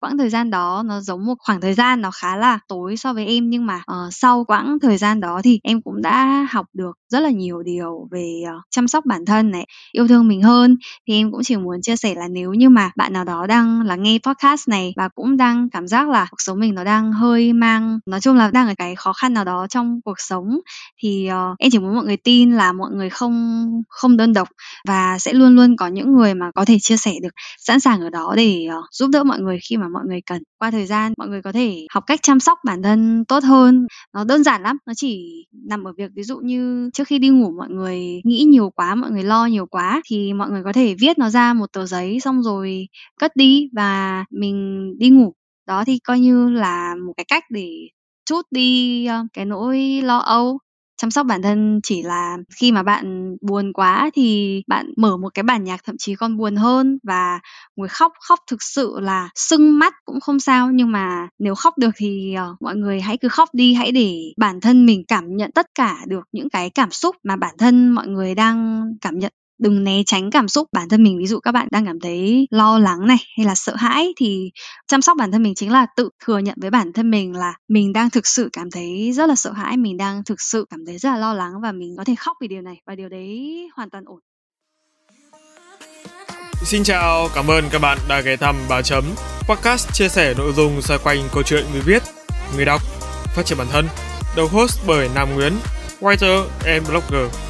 quãng thời gian đó nó giống một khoảng thời gian nó khá là tối so với em nhưng mà uh, sau quãng thời gian đó thì em cũng đã học được rất là nhiều điều về ờ, chăm sóc bản thân này yêu thương mình hơn. Thì em cũng chỉ muốn chia sẻ là nếu như mà bạn nào đó đang là nghe podcast này và cũng đang cảm giác là cuộc sống mình nó đang hơi mang nói chung là đang ở cái khó khăn nào đó trong cuộc sống thì uh, em chỉ muốn mọi người tin là mọi người không không đơn độc và sẽ luôn luôn có những người mà có thể chia sẻ được sẵn sàng ở đó để uh, giúp đỡ mọi người khi mà mọi người cần qua thời gian, mọi người có thể học cách chăm sóc bản thân tốt hơn. Nó đơn giản lắm, nó chỉ nằm ở việc ví dụ như trước khi đi ngủ mọi người nghĩ nhiều quá, mọi người lo nhiều quá thì mọi người có thể viết nó ra một tờ giấy xong rồi cất đi và mình đi ngủ. Đó thì coi như là một cái cách để chút đi ờ, cái nỗi lo âu chăm sóc bản thân chỉ là khi mà bạn buồn quá thì bạn mở một cái bản nhạc thậm chí còn buồn hơn. Và ngồi khóc khóc thực sự là sưng mắt cũng không sao. Nhưng mà nếu khóc được thì uh, mọi người hãy cứ khóc đi. Hãy để bản thân mình cảm nhận tất cả được những cái cảm xúc mà bản thân mọi người đang cảm nhận đừng né tránh cảm xúc bản thân mình. Ví dụ các bạn đang cảm thấy lo lắng này hay là sợ hãi thì chăm sóc bản thân mình chính là tự thừa nhận với bản thân mình là mình đang thực sự cảm thấy rất là sợ hãi mình đang thực sự cảm thấy rất là lo lắng và mình có thể khóc vì điều này và điều đấy hoàn toàn ổn. Xin chào, cảm ơn các bạn đã ghé thăm Bà Chấm Podcast chia sẻ nội dung xoay quanh câu chuyện người viết, người đọc, phát triển bản thân. Đầu host bởi Nam Nguyễn, writer and blogger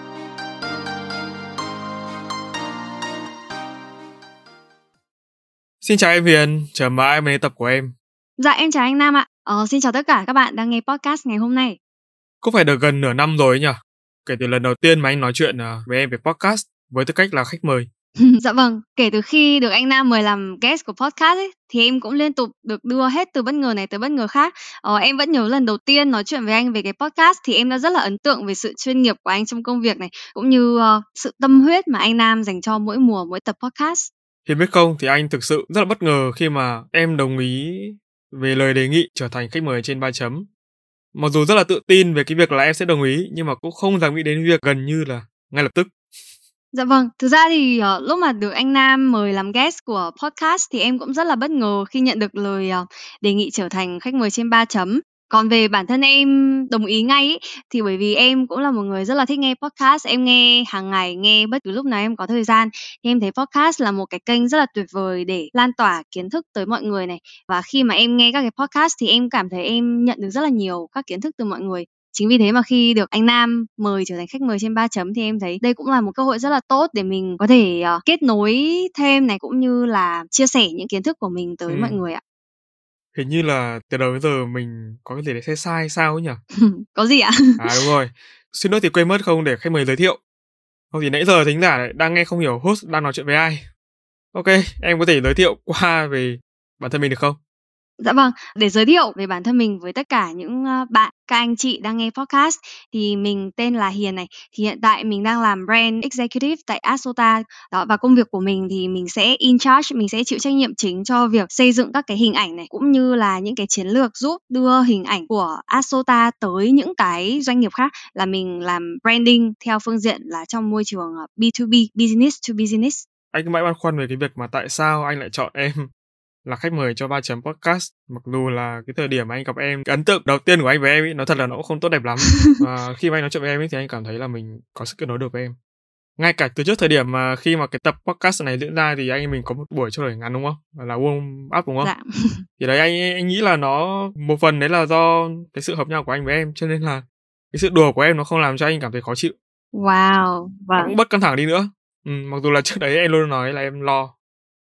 Xin chào em Huyền, chờ mãi mấy tập của em. Dạ em chào anh Nam ạ. Ờ, xin chào tất cả các bạn đang nghe podcast ngày hôm nay. Cũng phải được gần nửa năm rồi ấy nhỉ? Kể từ lần đầu tiên mà anh nói chuyện à, với em về podcast với tư cách là khách mời. dạ vâng, kể từ khi được anh Nam mời làm guest của podcast ấy, thì em cũng liên tục được đưa hết từ bất ngờ này tới bất ngờ khác. Ờ, em vẫn nhớ lần đầu tiên nói chuyện với anh về cái podcast thì em đã rất là ấn tượng về sự chuyên nghiệp của anh trong công việc này cũng như uh, sự tâm huyết mà anh Nam dành cho mỗi mùa mỗi tập podcast. Hiền biết không thì anh thực sự rất là bất ngờ khi mà em đồng ý về lời đề nghị trở thành khách mời trên ba chấm. Mặc dù rất là tự tin về cái việc là em sẽ đồng ý nhưng mà cũng không dám nghĩ đến việc gần như là ngay lập tức. Dạ vâng, thực ra thì uh, lúc mà được anh Nam mời làm guest của podcast thì em cũng rất là bất ngờ khi nhận được lời uh, đề nghị trở thành khách mời trên ba chấm. Còn về bản thân em đồng ý ngay ấy, thì bởi vì em cũng là một người rất là thích nghe podcast, em nghe hàng ngày, nghe bất cứ lúc nào em có thời gian. Thì em thấy podcast là một cái kênh rất là tuyệt vời để lan tỏa kiến thức tới mọi người này. Và khi mà em nghe các cái podcast thì em cảm thấy em nhận được rất là nhiều các kiến thức từ mọi người. Chính vì thế mà khi được anh Nam mời trở thành khách mời trên ba chấm thì em thấy đây cũng là một cơ hội rất là tốt để mình có thể uh, kết nối thêm này cũng như là chia sẻ những kiến thức của mình tới ừ. mọi người ạ. Hình như là từ đầu đến giờ mình có cái gì để sai sai sao ấy nhỉ? có gì ạ? À đúng rồi. Xin lỗi thì quên mất không để khách mời giới thiệu. Không thì nãy giờ thính giả đang nghe không hiểu host đang nói chuyện với ai. Ok, em có thể giới thiệu qua về bản thân mình được không? Dạ vâng, để giới thiệu về bản thân mình với tất cả những ờ, bạn, các anh chị đang nghe podcast thì mình tên là Hiền này. Thì hiện tại mình đang làm brand executive tại Asota. Đó và công việc của mình thì mình sẽ in charge, mình sẽ chịu trách nhiệm chính cho việc xây dựng các cái hình ảnh này cũng như là những cái chiến lược giúp đưa hình ảnh của Asota tới những cái doanh nghiệp khác là mình làm branding theo phương diện là trong môi trường ờ, B2B, business to business. Anh cứ mãi băn khoăn về cái việc mà tại sao anh lại chọn em là khách mời cho ba chấm podcast mặc dù là cái thời điểm mà anh gặp em cái ấn tượng đầu tiên của anh với em ấy nó thật là nó cũng không tốt đẹp lắm. Và khi mà anh nói chuyện với em ấy thì anh cảm thấy là mình có sức kết nối được với em. Ngay cả từ trước thời điểm mà khi mà cái tập podcast này diễn ra thì anh em mình có một buổi trao đổi ngắn đúng không? Là warm up đúng không? Dạ. thì đấy anh anh nghĩ là nó một phần đấy là do cái sự hợp nhau của anh với em cho nên là cái sự đùa của em nó không làm cho anh cảm thấy khó chịu. Wow vâng. cũng bất căng thẳng đi nữa. Ừ, mặc dù là trước đấy em luôn nói là em lo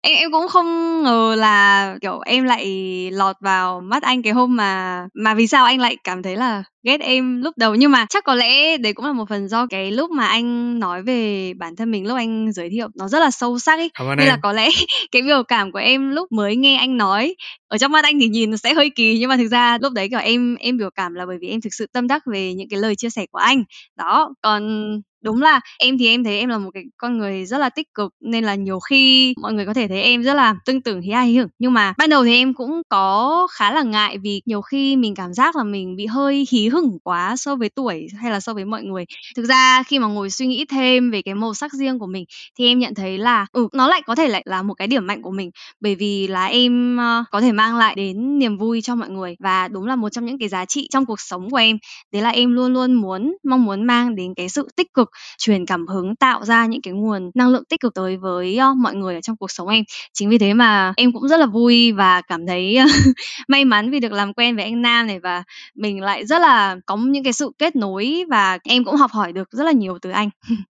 Em em cũng không ngờ là, kiểu, em lại lọt vào mắt anh cái hôm mà mà vì sao anh lại cảm thấy là ghét em lúc đầu. Nhưng mà chắc có lẽ đấy cũng là một phần do cái lúc mà anh nói về bản thân mình, lúc anh giới thiệu nó rất là sâu sắc ấy. Cảm ơn Nên là em. có lẽ cái biểu cảm của em lúc mới nghe anh nói, ở trong mắt anh thì nhìn nó sẽ hơi kỳ, nhưng mà thực ra lúc đấy, kiểu, em em biểu cảm là bởi vì em thực sự tâm đắc về những cái lời chia sẻ của anh. Đó, còn đúng là em thì em thấy em là một cái con người rất là tích cực, nên là nhiều khi mọi người có thể thấy em rất là tương tưởng hí ha hưởng. Nhưng mà ban đầu thì em cũng có khá là ngại vì nhiều khi mình cảm giác là mình bị hơi hí hửng quá so với tuổi hay là so với mọi người. Thực ra khi mà ngồi suy nghĩ thêm về cái màu sắc riêng của mình thì em nhận thấy là, ừ, nó lại có thể lại là một cái điểm mạnh của mình, bởi vì là em, uh, có thể mang lại đến niềm vui cho mọi người. Và đúng là một trong những cái giá trị trong cuộc sống của em, đấy là em luôn luôn muốn mong muốn mang đến cái sự tích cực, truyền cảm hứng, tạo ra những cái nguồn năng lượng tích cực tới với, mọi người ở trong cuộc sống em. Chính vì thế mà em cũng rất là vui và cảm thấy may mắn vì được làm quen với anh Nam này và mình lại rất là có những cái sự kết nối và em cũng học hỏi được rất là nhiều từ anh.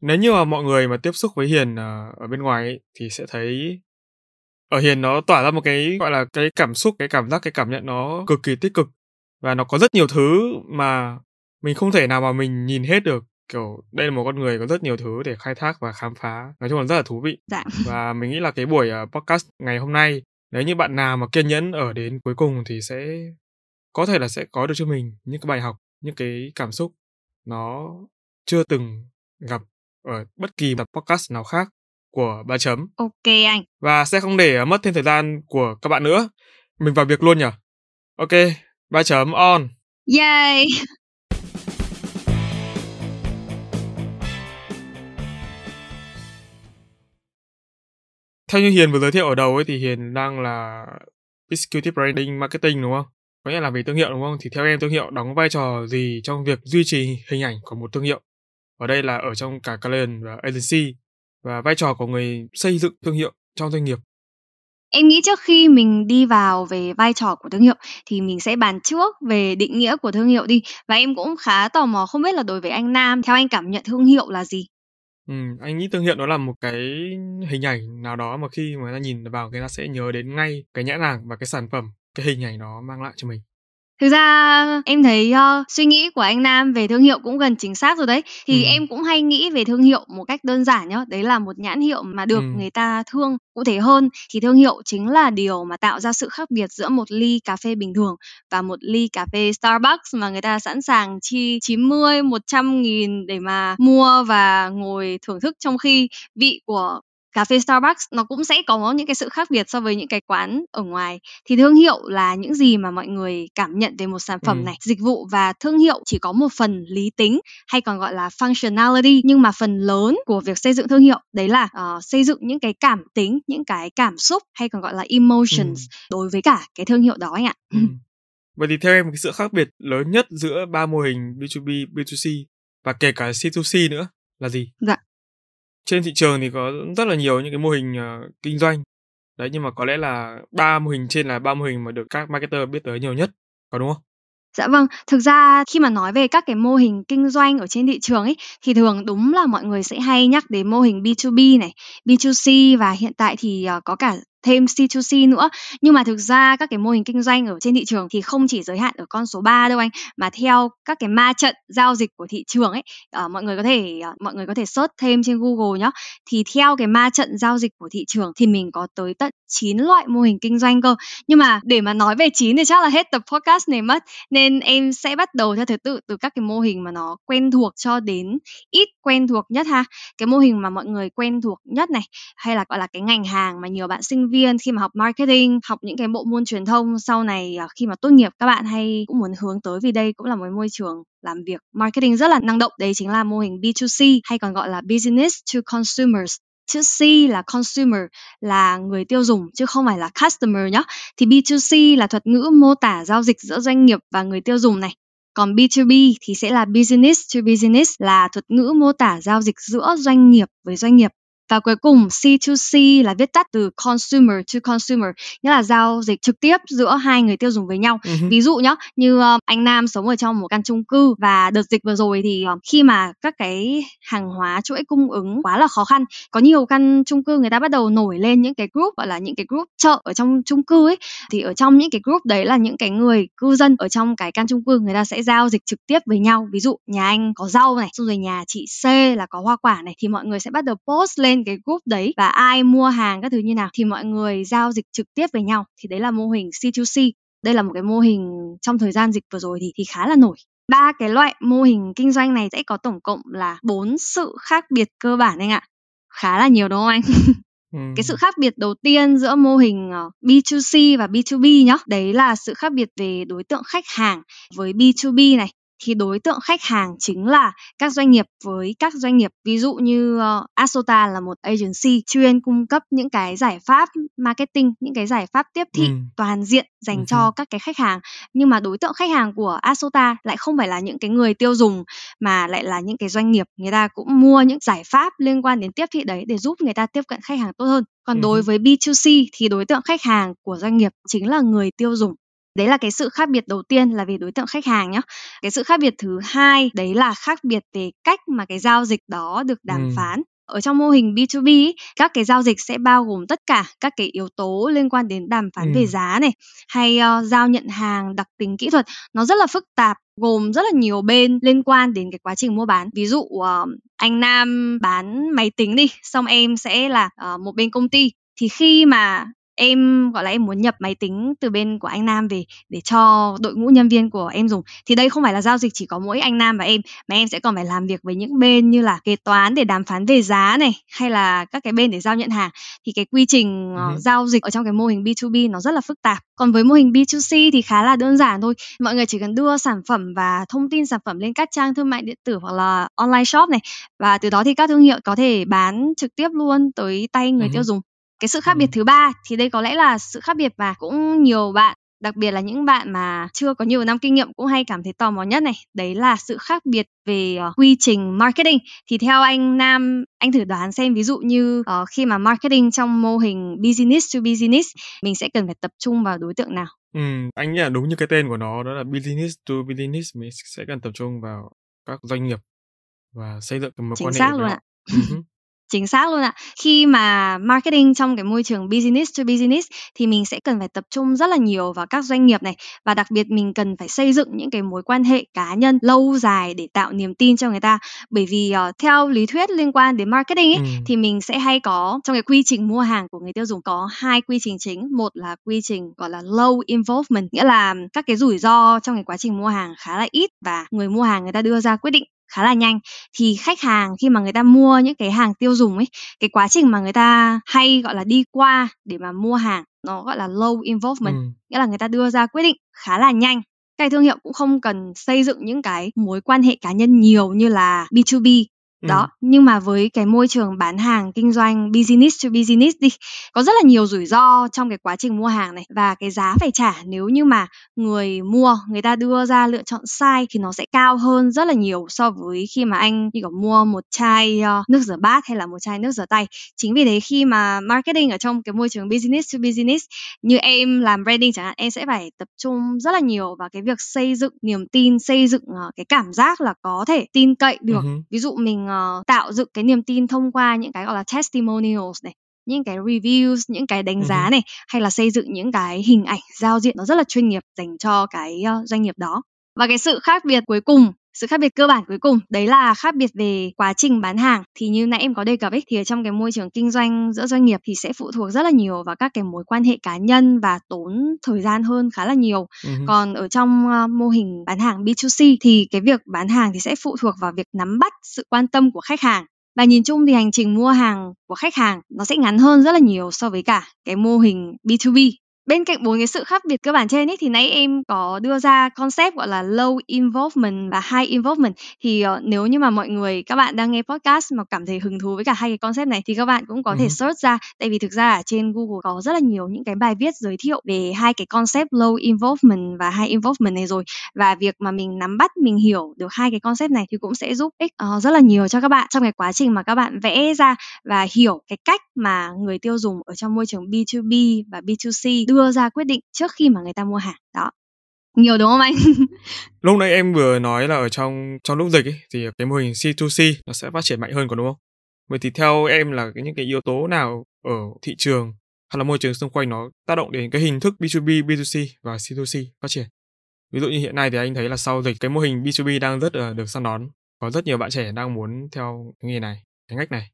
Nếu như mà mọi người mà tiếp xúc với Hiền, ờ, ở bên ngoài ấy, thì sẽ thấy ở Hiền nó tỏa ra một cái, gọi là, cái cảm xúc, cái cảm giác, cái cảm nhận nó cực kỳ tích cực. Và nó có rất nhiều thứ mà mình không thể nào mà mình nhìn hết được. Kiểu, đây là một con người có rất nhiều thứ để khai thác và khám phá. Nói chung là rất là thú vị. Dạ. Và mình nghĩ là cái buổi, ờ, podcast ngày hôm nay, nếu như bạn nào mà kiên nhẫn ở đến cuối cùng thì sẽ có thể là sẽ có được cho mình những cái bài học, những cái cảm xúc nó chưa từng gặp ở bất kỳ tập podcast nào khác của Ba Chấm. Kê anh. Và sẽ không để mất thêm thời gian của các bạn nữa. Mình vào việc luôn nhỉ? Ô kê, Ba Chấm on. Yay! Theo như Hiền vừa giới thiệu ở đầu ấy thì Hiền đang là Executive Branding Marketing, đúng không? Có nghĩa là về thương hiệu, đúng không? Thì theo em thương hiệu đóng vai trò gì trong việc duy trì hình ảnh của một thương hiệu? Ở đây là ở trong cả client và agency và vai trò của người xây dựng thương hiệu trong doanh nghiệp. Em nghĩ trước khi mình đi vào về vai trò của thương hiệu thì mình sẽ bàn trước về định nghĩa của thương hiệu đi. Và em cũng khá tò mò không biết là đối với anh Nam, theo anh cảm nhận thương hiệu là gì? Ừm, anh nghĩ thương hiệu nó là một cái hình ảnh nào đó mà khi mà người ta nhìn vào người ta sẽ nhớ đến ngay cái nhãn hàng và cái sản phẩm, cái hình ảnh nó mang lại cho mình. Thực ra em thấy, ơ, suy nghĩ của anh Nam về thương hiệu cũng gần chính xác rồi đấy. Thì Ừm. em cũng hay nghĩ về thương hiệu một cách đơn giản nhá, đấy là một nhãn hiệu mà được Ừm. người ta thương. Cụ thể hơn thì thương hiệu chính là điều mà tạo ra sự khác biệt giữa một ly cà phê bình thường và một ly cà phê Starbucks mà người ta sẵn sàng chi 90, 100 nghìn để mà mua và ngồi thưởng thức, trong khi vị của cà phê Starbucks nó cũng sẽ có những cái sự khác biệt so với những cái quán ở ngoài. Thì thương hiệu là những gì mà mọi người cảm nhận về một sản phẩm Ừm. này, dịch vụ và thương hiệu chỉ có một phần lý tính hay còn gọi là functionality, nhưng mà phần lớn của việc xây dựng thương hiệu đấy là, ờ, xây dựng những cái cảm tính, những cái cảm xúc hay còn gọi là emotions Ừm. đối với cả cái thương hiệu đó anh ạ. Ừm. Vậy thì theo em cái sự khác biệt lớn nhất giữa ba mô hình B2B, B2C và kể cả C2C nữa là gì? Dạ. Trên thị trường thì có rất là nhiều những cái mô hình, uh, kinh doanh. Đấy, nhưng mà có lẽ là ba mô hình trên là ba mô hình mà được các marketer biết tới nhiều nhất, có đúng không? Dạ vâng, thực ra khi mà nói về các cái mô hình kinh doanh ở trên thị trường ấy, thì thường đúng là mọi người sẽ hay nhắc đến mô hình B2B này, B2C và hiện tại thì, ờ, có cả thêm C2C nữa. Nhưng mà thực ra các cái mô hình kinh doanh ở trên thị trường thì không chỉ giới hạn ở con số 3 đâu anh, mà theo các cái ma trận giao dịch của thị trường ấy, uh, mọi người có thể, uh, mọi người có thể search thêm trên Google nhá. Thì theo cái ma trận giao dịch của thị trường thì mình có tới tận 9 loại mô hình kinh doanh cơ. Nhưng mà để mà nói về 9 thì chắc là hết tập podcast này mất, nên em sẽ bắt đầu theo thứ tự từ các cái mô hình mà nó quen thuộc cho đến ít quen thuộc nhất ha. Cái mô hình mà mọi người quen thuộc nhất này, hay là, gọi là, cái ngành hàng mà nhiều bạn sinh viên khi mà học marketing, học những cái bộ môn truyền thông sau này, à, khi mà tốt nghiệp các bạn hay cũng muốn hướng tới vì đây cũng là một môi trường làm việc marketing rất là năng động. Đấy chính là mô hình B2C hay còn gọi là business to consumers. Chữ C là consumer, là người tiêu dùng chứ không phải là customer nhá. Thì B2C là thuật ngữ mô tả giao dịch giữa doanh nghiệp và người tiêu dùng này. Còn B2B thì sẽ là business to business, là thuật ngữ mô tả giao dịch giữa doanh nghiệp với doanh nghiệp và cuối cùng C2C là viết tắt từ consumer to consumer nghĩa là giao dịch trực tiếp giữa hai người tiêu dùng với nhau uh-huh. ví dụ nhá như uh, anh Nam sống ở trong một căn chung cư và đợt dịch vừa rồi thì uh, khi mà các cái hàng hóa chuỗi cung ứng quá là khó khăn có nhiều căn chung cư người ta bắt đầu nổi lên những cái group gọi là những cái group chợ ở trong chung cư ấy thì ở trong những cái group đấy là những cái người cư dân ở trong cái căn chung cư người ta sẽ giao dịch trực tiếp với nhau ví dụ nhà anh có rau này xong rồi nhà chị C là có hoa quả này thì mọi người sẽ bắt đầu post lên cái group đấy và ai mua hàng các thứ như nào thì mọi người giao dịch trực tiếp với nhau. Thì đấy là mô hình C2C đây là một cái mô hình trong thời gian dịch vừa rồi thì thì khá là nổi. Ba cái loại mô hình kinh doanh này sẽ có tổng cộng là bốn sự khác biệt cơ bản anh ạ. Khá là nhiều đúng không anh? Cái sự khác biệt đầu tiên giữa mô hình ờ, B2C và B2B nhá. Đấy là sự khác biệt về đối tượng khách hàng với B2B này thì đối tượng khách hàng chính là các doanh nghiệp với các doanh nghiệp ví dụ như uh, Asota là một agency chuyên cung cấp những cái giải pháp marketing những cái giải pháp tiếp thị ừ. toàn diện dành ừ. cho các cái khách hàng nhưng mà đối tượng khách hàng của Asota lại không phải là những cái người tiêu dùng mà lại là những cái doanh nghiệp người ta cũng mua những giải pháp liên quan đến tiếp thị đấy để giúp người ta tiếp cận khách hàng tốt hơn còn đối ừ. với B2C thì đối tượng khách hàng của doanh nghiệp chính là người tiêu dùng Đấy là cái sự khác biệt đầu tiên là về đối tượng khách hàng nhé. Cái sự khác biệt thứ hai đấy là khác biệt về cách mà cái giao dịch đó được đàm ừ. phán ở trong mô hình B2B các cái giao dịch sẽ bao gồm tất cả các cái yếu tố liên quan đến đàm phán ừ. về giá này hay uh, giao nhận hàng đặc tính kỹ thuật nó rất là phức tạp gồm rất là nhiều bên liên quan đến cái quá trình mua bán ví dụ uh, anh Nam bán máy tính đi xong em sẽ là uh, một bên công ty thì khi mà em gọi là em muốn nhập máy tính từ bên của anh Nam về để cho đội ngũ nhân viên của em dùng. Thì đây không phải là giao dịch chỉ có mỗi anh Nam và em mà em sẽ còn phải làm việc với những bên như là kế toán để đàm phán về giá này hay là các cái bên để giao nhận hàng. Thì cái quy trình uh, giao dịch ở trong cái mô hình B2B nó rất là phức tạp. Còn với mô hình B2C thì khá là đơn giản thôi. Mọi người chỉ cần đưa sản phẩm và thông tin sản phẩm lên các trang thương mại điện tử hoặc là online shop này và từ đó thì các thương hiệu có thể bán trực tiếp luôn tới tay người tiêu dùng cái sự khác biệt thứ ba thì đây có lẽ là sự khác biệt mà cũng nhiều bạn đặc biệt là những bạn mà chưa có nhiều năm kinh nghiệm cũng hay cảm thấy tò mò nhất này đấy là sự khác biệt về uh, quy trình marketing. Thì theo anh Nam anh thử đoán xem ví dụ như uh, khi mà marketing trong mô hình business to business mình sẽ cần phải tập trung vào đối tượng nào? Ừ, anh nghĩ là đúng như cái tên của nó đó là business to business mình sẽ cần tập trung vào các doanh nghiệp và xây dựng một mối quan hệ luôn ạ. Chính xác luôn ạ. Khi mà marketing trong cái môi trường business to business thì mình sẽ cần phải tập trung rất là nhiều vào các doanh nghiệp này và đặc biệt mình cần phải xây dựng những cái mối quan hệ cá nhân lâu dài để tạo niềm tin cho người ta. Bởi vì uh, theo lý thuyết liên quan đến marketing ấy ừ. thì mình sẽ hay có trong cái quy trình mua hàng của người tiêu dùng có hai quy trình chính. Một là quy trình gọi là low involvement nghĩa là các cái rủi ro trong cái quá trình mua hàng khá là ít và người mua hàng người ta đưa ra quyết định khá là nhanh. Thì khách hàng khi mà người ta mua những cái hàng tiêu dùng ấy cái quá trình mà người ta hay gọi là đi qua để mà mua hàng nó gọi là low involvement ừ. nghĩa là người ta đưa ra quyết định khá là nhanh. Cái thương hiệu cũng không cần xây dựng những cái mối quan hệ cá nhân nhiều như là B2B đó ừ. nhưng mà với cái môi trường bán hàng kinh doanh business to business đi có rất là nhiều rủi ro trong cái quá trình mua hàng này và cái giá phải trả nếu như mà người mua người ta đưa ra lựa chọn sai thì nó sẽ cao hơn rất là nhiều so với khi mà anh như kiểu mua một chai uh, nước rửa bát hay là một chai nước rửa tay chính vì thế khi mà marketing ở trong cái môi trường business to business như em làm branding chẳng hạn em sẽ phải tập trung rất là nhiều vào cái việc xây dựng niềm tin xây dựng uh, cái cảm giác là có thể tin cậy được uh-huh. ví dụ mình uh, tạo dựng cái niềm tin thông qua những cái gọi là testimonials này những cái reviews những cái đánh giá này hay là xây dựng những cái hình ảnh giao diện nó rất là chuyên nghiệp dành cho cái uh, doanh nghiệp đó. Và cái sự khác biệt cuối cùng sự khác biệt cơ bản cuối cùng đấy là khác biệt về quá trình bán hàng. Thì như nãy em có đề cập ấy thì ở trong cái môi trường kinh doanh giữa doanh nghiệp thì sẽ phụ thuộc rất là nhiều vào các cái mối quan hệ cá nhân và tốn thời gian hơn khá là nhiều. Uh-huh. còn ở trong uh, mô hình bán hàng B2C thì cái việc bán hàng thì sẽ phụ thuộc vào việc nắm bắt sự quan tâm của khách hàng. Và nhìn chung thì hành trình mua hàng của khách hàng nó sẽ ngắn hơn rất là nhiều so với cả cái mô hình B2B bên cạnh bốn cái sự khác biệt cơ bản trên ấy thì nãy em có đưa ra concept gọi là low involvement và high involvement. Thì uh, nếu như mà mọi người các bạn đang nghe podcast mà cảm thấy hứng thú với cả hai cái concept này thì các bạn cũng có thể search ra. Tại vì thực ra ở trên Google có rất là nhiều những cái bài viết giới thiệu về hai cái concept low involvement và high involvement này rồi. Và việc mà mình nắm bắt mình hiểu được hai cái concept này thì cũng sẽ giúp ích uh, rất là nhiều cho các bạn trong cái quá trình mà các bạn vẽ ra và hiểu cái cách mà người tiêu dùng ở trong môi trường B2B và B2C đưa ra quyết định trước khi mà người ta mua hàng. Đó. Nhiều đúng không anh? Lúc nãy em vừa nói là ở trong trong lúc dịch ấy, thì cái mô hình C2C nó sẽ phát triển mạnh hơn còn đúng không? Vậy thì theo em là cái, những cái yếu tố nào ở thị trường hay là môi trường xung quanh nó tác động đến cái hình thức B2B, B2C và C2C phát triển? Ví dụ như hiện nay thì anh thấy là sau dịch cái mô hình B2B đang rất là được săn đón. Có rất nhiều bạn trẻ đang muốn theo cái nghề này cái ngách này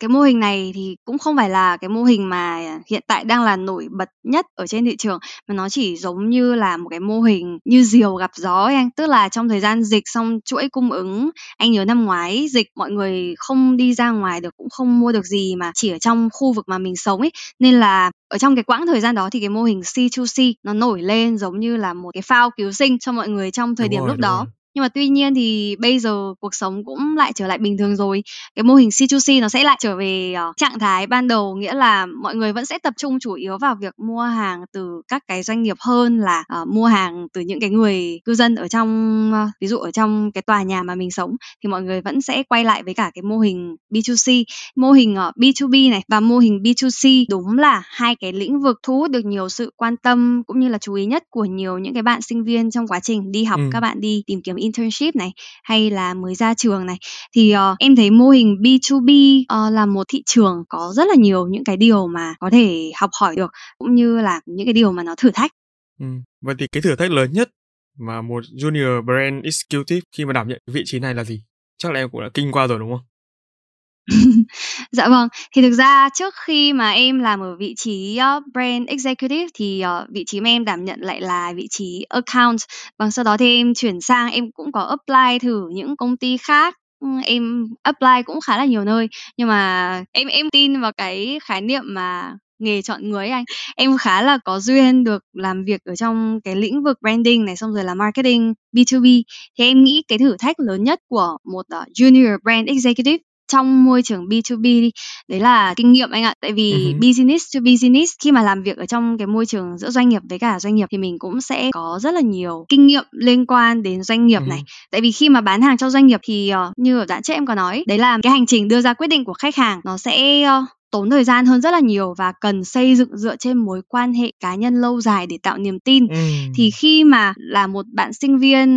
cái mô hình này thì cũng không phải là cái mô hình mà hiện tại đang là nổi bật nhất ở trên thị trường mà nó chỉ giống như là một cái mô hình như diều gặp gió ấy anh. Tức là trong thời gian dịch xong chuỗi cung ứng anh nhớ năm ngoái dịch mọi người không đi ra ngoài được cũng không mua được gì mà chỉ ở trong khu vực mà mình sống ấy. Nên là ở trong cái quãng thời gian đó thì cái mô hình C2C nó nổi lên giống như là một cái phao cứu sinh cho mọi người trong thời đúng điểm rồi, lúc đó. rồi. Nhưng mà tuy nhiên thì bây giờ cuộc sống cũng lại trở lại bình thường rồi. Cái mô hình C2C nó sẽ lại trở về uh, trạng thái ban đầu nghĩa là mọi người vẫn sẽ tập trung chủ yếu vào việc mua hàng từ các cái doanh nghiệp hơn là uh, mua hàng từ những cái người cư dân ở trong uh, ví dụ ở trong cái tòa nhà mà mình sống thì mọi người vẫn sẽ quay lại với cả cái mô hình B2C mô hình uh, B2B này và mô hình B2C đúng là hai cái lĩnh vực thu hút được nhiều sự quan tâm cũng như là chú ý nhất của nhiều những cái bạn sinh viên trong quá trình đi học. Ừ. các bạn đi tìm kiếm internship này hay là mới ra trường này thì uh, em thấy mô hình B2B uh, ờ, là một thị trường có rất là nhiều những cái điều mà có thể học hỏi được cũng như là những cái điều mà nó thử thách Ừ. Vậy thì cái thử thách lớn nhất mà một junior brand executive khi mà đảm nhận vị trí này là gì? Chắc là em cũng đã kinh qua rồi đúng không? Dạ vâng, thì thực ra trước khi mà em làm ở vị trí uh, brand executive thì uh, vị trí mà em đảm nhận lại là vị trí account. Vâng, sau đó thì em chuyển sang em cũng có apply thử những công ty khác. Ừ, em apply cũng khá là nhiều nơi nhưng mà em em tin vào cái khái niệm mà nghề chọn người ấy anh. Em khá là có duyên được làm việc ở trong cái lĩnh vực branding này xong rồi là marketing B2B thì em nghĩ cái thử thách lớn nhất của một uh, junior brand executive trong môi trường B2B đi đấy là kinh nghiệm anh ạ tại vì hứ. business to business khi mà làm việc ở trong cái môi trường giữa doanh nghiệp với cả doanh nghiệp thì mình cũng sẽ có rất là nhiều kinh nghiệm liên quan đến doanh nghiệp Ừ. này tại vì khi mà bán hàng cho doanh nghiệp thì ờ, như ở đoạn trước em có nói đấy là cái hành trình đưa ra quyết định của khách hàng nó sẽ ờ, tốn thời gian hơn rất là nhiều và cần xây dựng dựa trên mối quan hệ cá nhân lâu dài để tạo niềm tin. Ừ. thì khi mà là một bạn sinh viên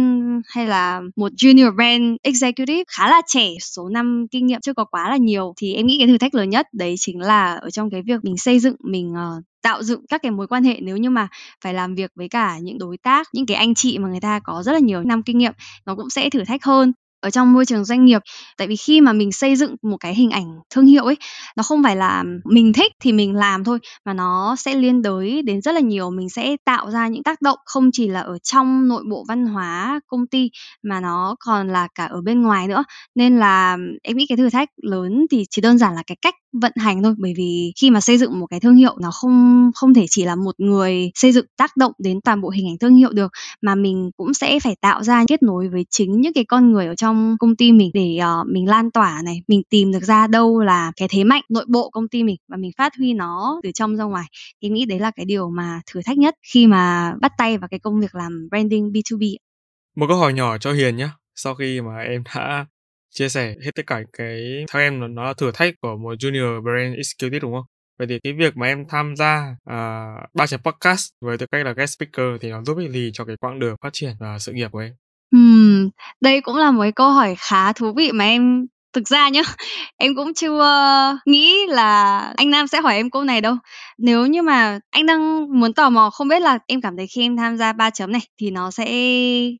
hay là một junior brand executive khá là trẻ số năm kinh nghiệm chưa có quá là nhiều thì em nghĩ cái thử thách lớn nhất đấy chính là ở trong cái việc mình xây dựng mình ờ, tạo dựng các cái mối quan hệ. Nếu như mà phải làm việc với cả những đối tác những cái anh chị mà người ta có rất là nhiều năm kinh nghiệm nó cũng sẽ thử thách hơn ở trong môi trường doanh nghiệp. Tại vì khi mà mình xây dựng một cái hình ảnh thương hiệu ấy, nó không phải là mình thích thì mình làm thôi, mà nó sẽ liên đới đến rất là nhiều. Mình sẽ tạo ra những tác động không chỉ là ở trong nội bộ văn hóa công ty, mà nó còn là cả ở bên ngoài nữa. Nên là em nghĩ cái thử thách lớn thì chỉ đơn giản là cái cách vận hành thôi bởi vì khi mà xây dựng một cái thương hiệu nó không không thể chỉ là một người xây dựng tác động đến toàn bộ hình ảnh thương hiệu được mà mình cũng sẽ phải tạo ra kết nối với chính những cái con người ở trong công ty mình để uh, mình lan tỏa này mình tìm được ra đâu là cái thế mạnh nội bộ công ty mình và mình phát huy nó từ trong ra ngoài thì em nghĩ đấy là cái điều mà thử thách nhất khi mà bắt tay vào cái công việc làm branding B2B Một câu hỏi nhỏ cho Hiền nhé. Sau khi mà em đã chia sẻ hết tất cả cái theo em nó, nó là thử thách của một junior brand executive đúng không? Vậy thì cái việc mà em tham gia à, ba chấm podcast với tư cách là guest speaker thì nó giúp ích gì cho cái quãng đường phát triển và sự nghiệp của em? Ừm, đây cũng là một cái câu hỏi khá thú vị mà em thực ra nhá, em cũng chưa nghĩ là anh Nam sẽ hỏi em câu này đâu. Nếu như mà anh đang muốn tò mò không biết là em cảm thấy khi em tham gia 3 chấm này thì nó sẽ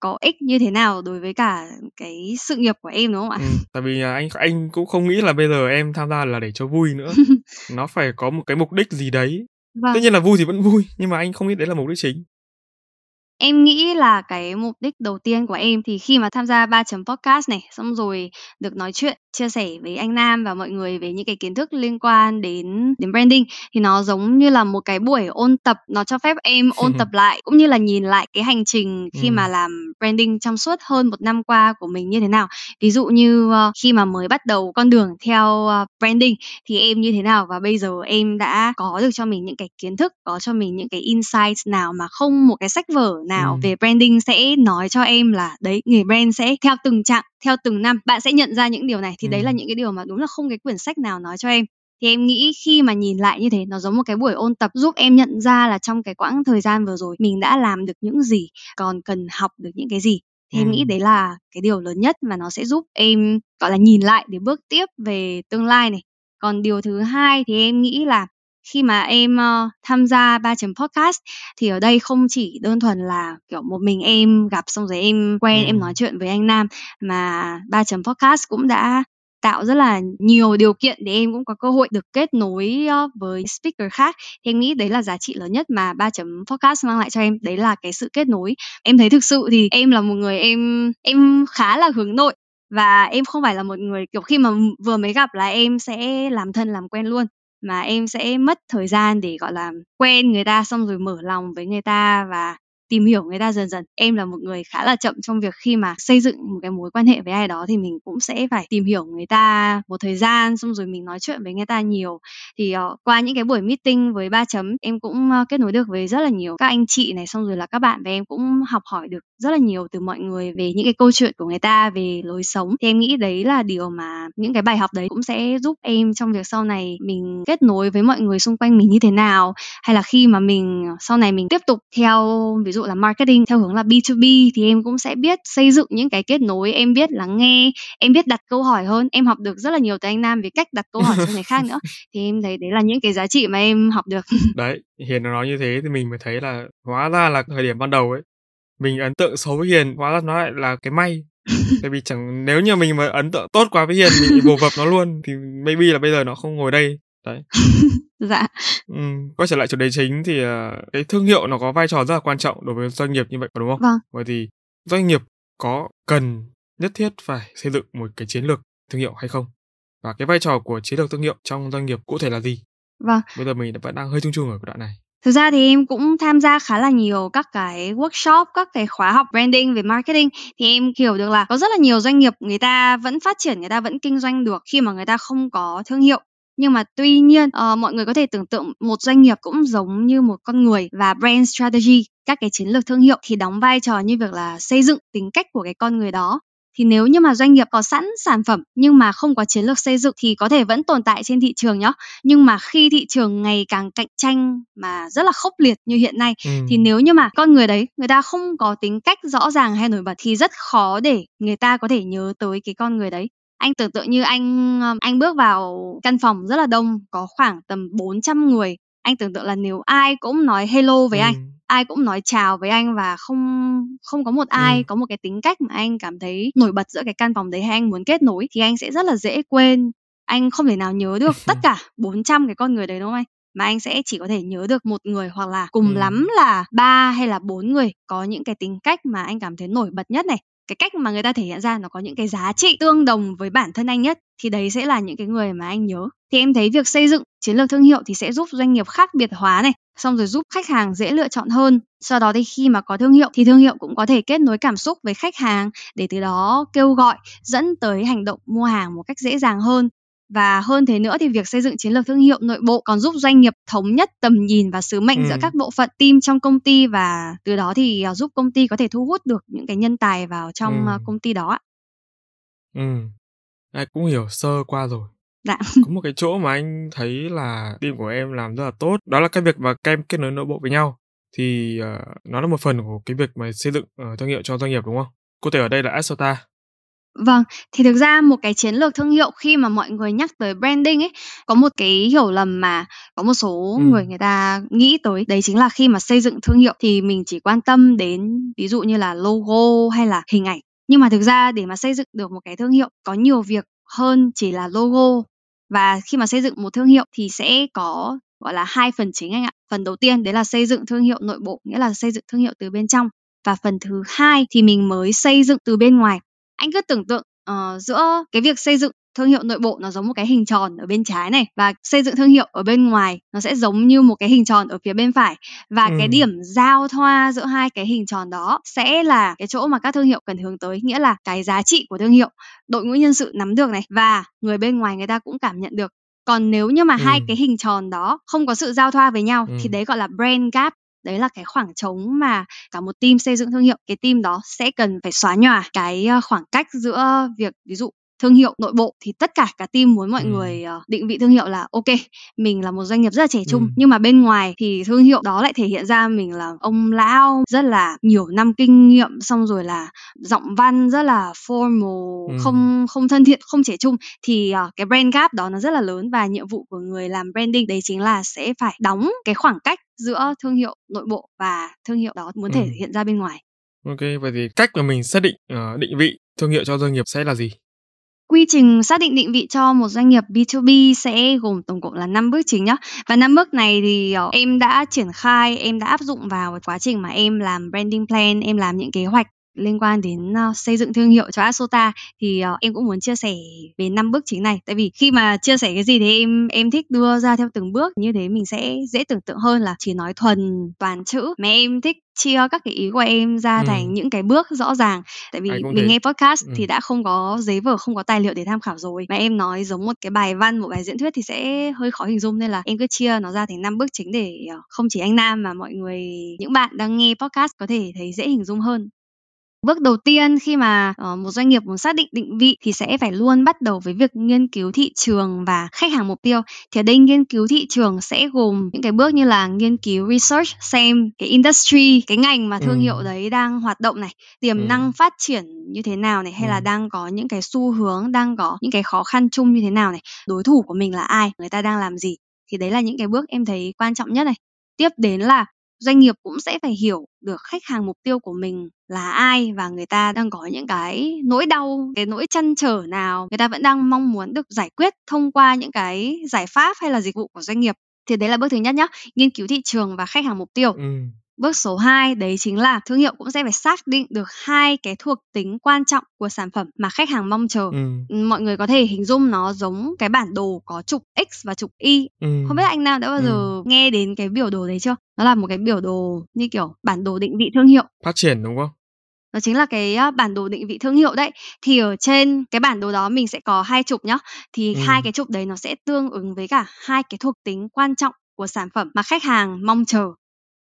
có ích như thế nào đối với cả cái sự nghiệp của em đúng không ạ? Ừ, tại vì anh anh cũng không nghĩ là bây giờ em tham gia là để cho vui nữa. nó phải có một cái mục đích gì đấy. Vâng. Tất nhiên là vui thì vẫn vui, nhưng mà anh không nghĩ đấy là mục đích chính. Em nghĩ là cái mục đích đầu tiên của em thì khi mà tham gia 3 chấm podcast này xong rồi được nói chuyện chia sẻ với anh Nam và mọi người về những cái kiến thức liên quan đến đến branding thì nó giống như là một cái buổi ôn tập nó cho phép em ôn tập lại cũng như là nhìn lại cái hành trình khi mà làm branding trong suốt hơn một năm qua của mình như thế nào. Ví dụ như ờ, khi mà mới bắt đầu con đường theo ờ, branding thì em như thế nào? Và bây giờ em đã có được cho mình những cái kiến thức có cho mình những cái insights nào mà không một cái sách vở nào Ừm. về branding sẽ nói cho em là đấy nghề brand sẽ theo từng chặng theo từng năm. Bạn sẽ nhận ra những điều này thì đấy là những cái điều mà đúng là không cái quyển sách nào nói cho em. Thì em nghĩ khi mà nhìn lại như thế nó giống một cái buổi ôn tập giúp em nhận ra là trong cái quãng thời gian vừa rồi mình đã làm được những gì còn cần học được những cái gì. Thì em nghĩ đấy là cái điều lớn nhất mà nó sẽ giúp em gọi là nhìn lại để bước tiếp về tương lai này. Còn điều thứ hai thì em nghĩ là khi mà em ờ, tham gia ba chấm podcast thì ở đây không chỉ đơn thuần là kiểu một mình em gặp xong rồi em quen em Ừm. nói chuyện với anh Nam mà ba chấm podcast cũng đã tạo rất là nhiều điều kiện để em cũng có cơ hội được kết nối ờ, với speaker khác. Thì em nghĩ đấy là giá trị lớn nhất mà ba chấm podcast mang lại cho em, đấy là cái sự kết nối. Em thấy thực sự thì em là một người em em khá là hướng nội và em không phải là một người, kiểu, khi mà vừa mới gặp là em sẽ làm thân, làm quen luôn, mà em sẽ mất thời gian để, gọi là, quen người ta xong rồi mở lòng với người ta và tìm hiểu người ta dần dần. Em là một người khá là chậm trong việc khi mà xây dựng một cái mối quan hệ với ai đó thì mình cũng sẽ phải tìm hiểu người ta một thời gian xong rồi mình nói chuyện với người ta nhiều. Thì uh, qua những cái buổi meeting với ba chấm em cũng uh, kết nối được với rất là nhiều các anh chị này xong rồi là các bạn và em cũng học hỏi được rất là nhiều từ mọi người về những cái câu chuyện của người ta về lối sống. Thì em nghĩ đấy là điều mà những cái bài học đấy cũng sẽ giúp em trong việc sau này mình kết nối với mọi người xung quanh mình như thế nào hay là khi mà mình sau này mình tiếp tục theo ví dụ là marketing theo hướng là B2B thì em cũng sẽ biết xây dựng những cái kết nối. Em biết lắng nghe em biết đặt câu hỏi hơn. Em học được rất là nhiều từ anh Nam về cách đặt câu hỏi cho người khác nữa. Thì em thấy đấy là những cái giá trị mà em học được. Đấy, Hiền nó nói như thế thì mình mới thấy là hóa ra là thời điểm ban đầu ấy mình ấn tượng xấu với Hiền, hóa ra nó lại là cái may. Tại vì chẳng nếu như mình mà ấn tượng tốt quá với Hiền mình vồ vập nó luôn thì maybe là bây giờ nó không ngồi đây. Đấy. dạ Ừm, quay trở lại chủ đề chính thì ờ, cái thương hiệu nó có vai trò rất là quan trọng đối với doanh nghiệp như vậy đúng không? vâng Vậy thì doanh nghiệp có cần nhất thiết phải xây dựng một cái chiến lược thương hiệu hay không? Và cái vai trò của chiến lược thương hiệu trong doanh nghiệp cụ thể là gì? vâng Bây giờ mình vẫn đang hơi chung chung ở cái đoạn này. Thực ra thì em cũng tham gia khá là nhiều các cái workshop, các cái khóa học branding về marketing thì em hiểu được là có rất là nhiều doanh nghiệp người ta vẫn phát triển, người ta vẫn kinh doanh được khi mà người ta không có thương hiệu. Nhưng mà tuy nhiên uh, mọi người có thể tưởng tượng một doanh nghiệp cũng giống như một con người và brand strategy, các cái chiến lược thương hiệu thì đóng vai trò như việc là xây dựng tính cách của cái con người đó thì nếu như mà doanh nghiệp có sẵn sản phẩm nhưng mà không có chiến lược xây dựng thì có thể vẫn tồn tại trên thị trường nhá nhưng mà khi thị trường ngày càng cạnh tranh mà rất là khốc liệt như hiện nay Ừm. thì nếu như mà con người đấy người ta không có tính cách rõ ràng hay nổi bật thì rất khó để người ta có thể nhớ tới cái con người đấy anh tưởng tượng như anh anh bước vào căn phòng rất là đông có khoảng tầm 400 người anh tưởng tượng là nếu ai cũng nói hello với anh Ừm. ai cũng nói chào với anh và không không có một ai Ừm. có một cái tính cách mà anh cảm thấy nổi bật giữa cái căn phòng đấy hay anh muốn kết nối thì anh sẽ rất là dễ quên anh không thể nào nhớ được tất cả 400 cái con người đấy đúng không anh mà anh sẽ chỉ có thể nhớ được một người hoặc là cùng Ừm. lắm là ba hay là bốn người có những cái tính cách mà anh cảm thấy nổi bật nhất này cái cách mà người ta thể hiện ra nó có những cái giá trị tương đồng với bản thân anh nhất thì đấy sẽ là những cái người mà anh nhớ thì em thấy việc xây dựng chiến lược thương hiệu thì sẽ giúp doanh nghiệp khác biệt hóa này xong rồi giúp khách hàng dễ lựa chọn hơn sau đó thì khi mà có thương hiệu thì thương hiệu cũng có thể kết nối cảm xúc với khách hàng để từ đó kêu gọi dẫn tới hành động mua hàng một cách dễ dàng hơn và hơn thế nữa thì việc xây dựng chiến lược thương hiệu nội bộ còn giúp doanh nghiệp thống nhất tầm nhìn và sứ mệnh giữa Ừm. các bộ phận team trong công ty và từ đó thì à, giúp công ty có thể thu hút được những cái nhân tài vào trong à, Ừm. công ty đó ạ. Ừm. Anh cũng hiểu sơ qua rồi. Dạ. Có một cái chỗ mà anh thấy là team của em làm rất là tốt, đó là cái việc mà các em kết nối nội bộ với nhau. Thì ờ, nó là một phần của cái việc mà xây dựng ờ, thương hiệu cho doanh nghiệp đúng không? Cụ thể ở đây là Asota. Vâng, thì thực ra một cái chiến lược thương hiệu khi mà mọi người nhắc tới branding ấy, có một cái hiểu lầm mà có một số Ừm. người người ta nghĩ tới, đấy chính là khi mà xây dựng thương hiệu thì mình chỉ quan tâm đến ví dụ như là logo hay là hình ảnh. Nhưng mà thực ra để mà xây dựng được một cái thương hiệu có nhiều việc hơn chỉ là logo. Và khi mà xây dựng một thương hiệu thì sẽ có gọi là hai phần chính anh ạ. Phần đầu tiên đấy là xây dựng thương hiệu nội bộ, nghĩa là xây dựng thương hiệu từ bên trong. Và phần thứ hai thì mình mới xây dựng từ bên ngoài anh cứ tưởng tượng uh, giữa cái việc xây dựng thương hiệu nội bộ nó giống một cái hình tròn ở bên trái này và xây dựng thương hiệu ở bên ngoài nó sẽ giống như một cái hình tròn ở phía bên phải và ừ. cái điểm giao thoa giữa hai cái hình tròn đó sẽ là cái chỗ mà các thương hiệu cần hướng tới nghĩa là cái giá trị của thương hiệu đội ngũ nhân sự nắm được này và người bên ngoài người ta cũng cảm nhận được còn nếu như mà ừ. hai cái hình tròn đó không có sự giao thoa với nhau ừ. thì đấy gọi là brand gap đấy là cái khoảng trống mà cả một team xây dựng thương hiệu cái team đó sẽ cần phải xóa nhòa cái ờ, khoảng cách giữa việc ví dụ thương hiệu nội bộ thì tất cả cả team muốn mọi ừ. người uh, định vị thương hiệu là ok mình là một doanh nghiệp rất là trẻ trung ừ. nhưng mà bên ngoài thì thương hiệu đó lại thể hiện ra mình là ông lão rất là nhiều năm kinh nghiệm xong rồi là giọng văn rất là formal ừ. không không thân thiện không trẻ trung thì uh, cái brand gap đó nó rất là lớn và nhiệm vụ của người làm branding đấy chính là sẽ phải đóng cái khoảng cách giữa thương hiệu nội bộ và thương hiệu đó muốn ừ. thể hiện ra bên ngoài Ok, vậy thì cách mà mình xác định uh, định vị thương hiệu cho doanh nghiệp sẽ là gì? Quy trình xác định định vị cho một doanh nghiệp B2B sẽ gồm tổng cộng là 5 bước chính nhá. Và 5 bước này thì ờ, em đã triển khai, em đã áp dụng vào quá trình mà em làm branding plan, em làm những kế hoạch liên quan đến uh, xây dựng thương hiệu cho Asota thì uh, em cũng muốn chia sẻ về năm bước chính này tại vì khi mà chia sẻ cái gì thì em em thích đưa ra theo từng bước như thế mình sẽ dễ tưởng tượng hơn là chỉ nói thuần toàn chữ mà em thích chia các cái ý của em ra ừ. thành những cái bước rõ ràng tại vì mình thế. nghe podcast ừ. thì đã không có giấy vở không có tài liệu để tham khảo rồi mà em nói giống một cái bài văn một bài diễn thuyết thì sẽ hơi khó hình dung nên là em cứ chia nó ra thành năm bước chính để ờ, không chỉ anh Nam mà mọi người những bạn đang nghe podcast có thể thấy dễ hình dung hơn Bước đầu tiên khi mà uh, một doanh nghiệp muốn xác định định vị thì sẽ phải luôn bắt đầu với việc nghiên cứu thị trường và khách hàng mục tiêu. Thì ở đây nghiên cứu thị trường sẽ gồm những cái bước như là nghiên cứu research xem cái industry, cái ngành mà thương ừ. hiệu đấy đang hoạt động này, tiềm ừ. năng phát triển như thế nào này hay ừ. là đang có những cái xu hướng, đang có những cái khó khăn chung như thế nào này, đối thủ của mình là ai, người ta đang làm gì. Thì đấy là những cái bước em thấy quan trọng nhất này. Tiếp đến là doanh nghiệp cũng sẽ phải hiểu được khách hàng mục tiêu của mình là ai và người ta đang có những cái nỗi đau, cái nỗi chăn trở nào. Người ta vẫn đang mong muốn được giải quyết thông qua những cái giải pháp hay là dịch vụ của doanh nghiệp. Thì đấy là bước thứ nhất nhá, nghiên cứu thị trường và khách hàng mục tiêu. Ừ. Bước số 2 đấy chính là thương hiệu cũng sẽ phải xác định được hai cái thuộc tính quan trọng của sản phẩm mà khách hàng mong chờ. Ừ. Mọi người có thể hình dung nó giống cái bản đồ có trục X và trục Y. Ừ. Không biết anh nào đã bao giờ ừ. nghe đến cái biểu đồ đấy chưa? Nó là một cái biểu đồ như kiểu bản đồ định vị thương hiệu. Phát triển đúng không? Đó chính là cái bản đồ định vị thương hiệu đấy. Thì ở trên cái bản đồ đó mình sẽ có hai trục nhá. Thì ừ. hai cái trục đấy nó sẽ tương ứng với cả hai cái thuộc tính quan trọng của sản phẩm mà khách hàng mong chờ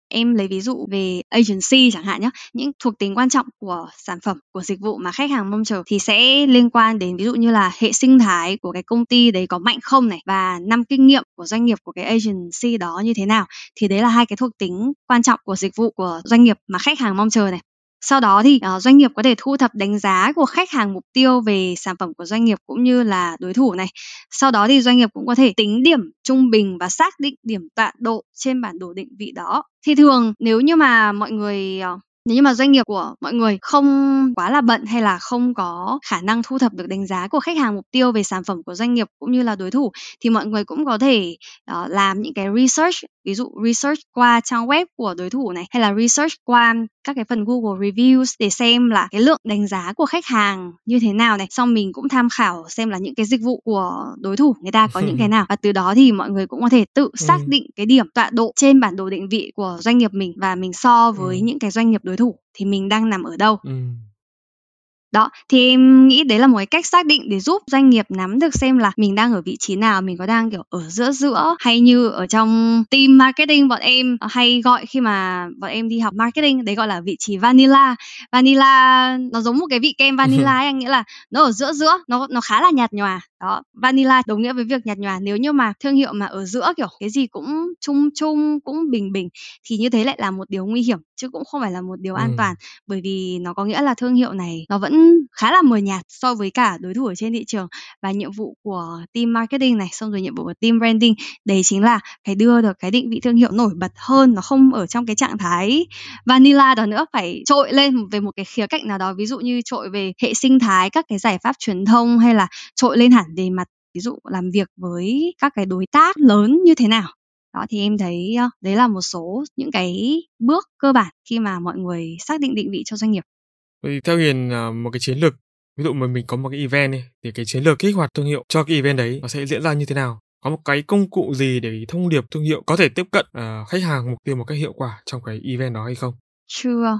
em lấy ví dụ về agency chẳng hạn nhé những thuộc tính quan trọng của sản phẩm, của dịch vụ mà khách hàng mong chờ thì sẽ liên quan đến ví dụ như là hệ sinh thái của cái công ty đấy có mạnh không này và năm kinh nghiệm của doanh nghiệp của cái agency đó như thế nào. Thì đấy là hai cái thuộc tính quan trọng của dịch vụ của doanh nghiệp mà khách hàng mong chờ này sau đó thì uh, doanh nghiệp có thể thu thập đánh giá của khách hàng mục tiêu về sản phẩm của doanh nghiệp cũng như là đối thủ này. Sau đó thì doanh nghiệp cũng có thể tính điểm trung bình và xác định điểm tọa độ trên bản đồ định vị đó. Thì thường nếu như mà mọi người uh, nếu như mà doanh nghiệp của mọi người không quá là bận hay là không có khả năng thu thập được đánh giá của khách hàng mục tiêu về sản phẩm của doanh nghiệp cũng như là đối thủ thì mọi người cũng có thể uh, làm những cái research ví dụ research qua trang web của đối thủ này hay là research qua các cái phần Google reviews để xem là cái lượng đánh giá của khách hàng như thế nào này. Xong mình cũng tham khảo xem là những cái dịch vụ của đối thủ người ta có những cái nào. Và từ đó thì mọi người cũng có thể tự xác định cái điểm tọa độ trên bản đồ định vị của doanh nghiệp mình. Và mình so với những cái doanh nghiệp đối thủ thì mình đang nằm ở đâu đó, thì em nghĩ đấy là một cái cách xác định để giúp doanh nghiệp nắm được xem là mình đang ở vị trí nào, mình có đang kiểu ở giữa giữa hay như ở trong team marketing bọn em hay gọi khi mà bọn em đi học marketing đấy gọi là vị trí vanilla. Vanilla nó giống một cái vị kem vanilla ấy, anh nghĩa là nó ở giữa giữa, nó nó khá là nhạt nhòa. Đó, vanilla đồng nghĩa với việc nhạt nhòa. Nếu như mà thương hiệu mà ở giữa kiểu cái gì cũng chung chung cũng bình bình thì như thế lại là một điều nguy hiểm chứ cũng không phải là một điều an toàn. Bởi vì nó có nghĩa là thương hiệu này nó vẫn khá là mờ nhạt so với cả đối thủ ở trên thị trường. Và nhiệm vụ của team marketing này xong rồi nhiệm vụ của team branding đấy chính là phải đưa được cái định vị thương hiệu nổi bật hơn nó không ở trong cái trạng thái vanilla đó nữa phải trội lên về một cái khía cạnh nào đó. Ví dụ như trội về hệ sinh thái các cái giải pháp truyền thông hay là trội lên hẳn về mặt ví dụ làm việc với các cái đối tác lớn như thế nào đó thì em thấy đấy là một số những cái bước cơ bản khi mà mọi người xác định định vị cho doanh nghiệp. Vậy theo Hiền à, một cái chiến lược ví dụ mà mình có một cái event đi thì cái chiến lược kích hoạt thương hiệu cho cái event đấy nó sẽ diễn ra như thế nào? Có một cái công cụ gì để thông điệp thương hiệu có thể tiếp cận uh, khách hàng mục tiêu một cách hiệu quả trong cái event đó hay không? Chưa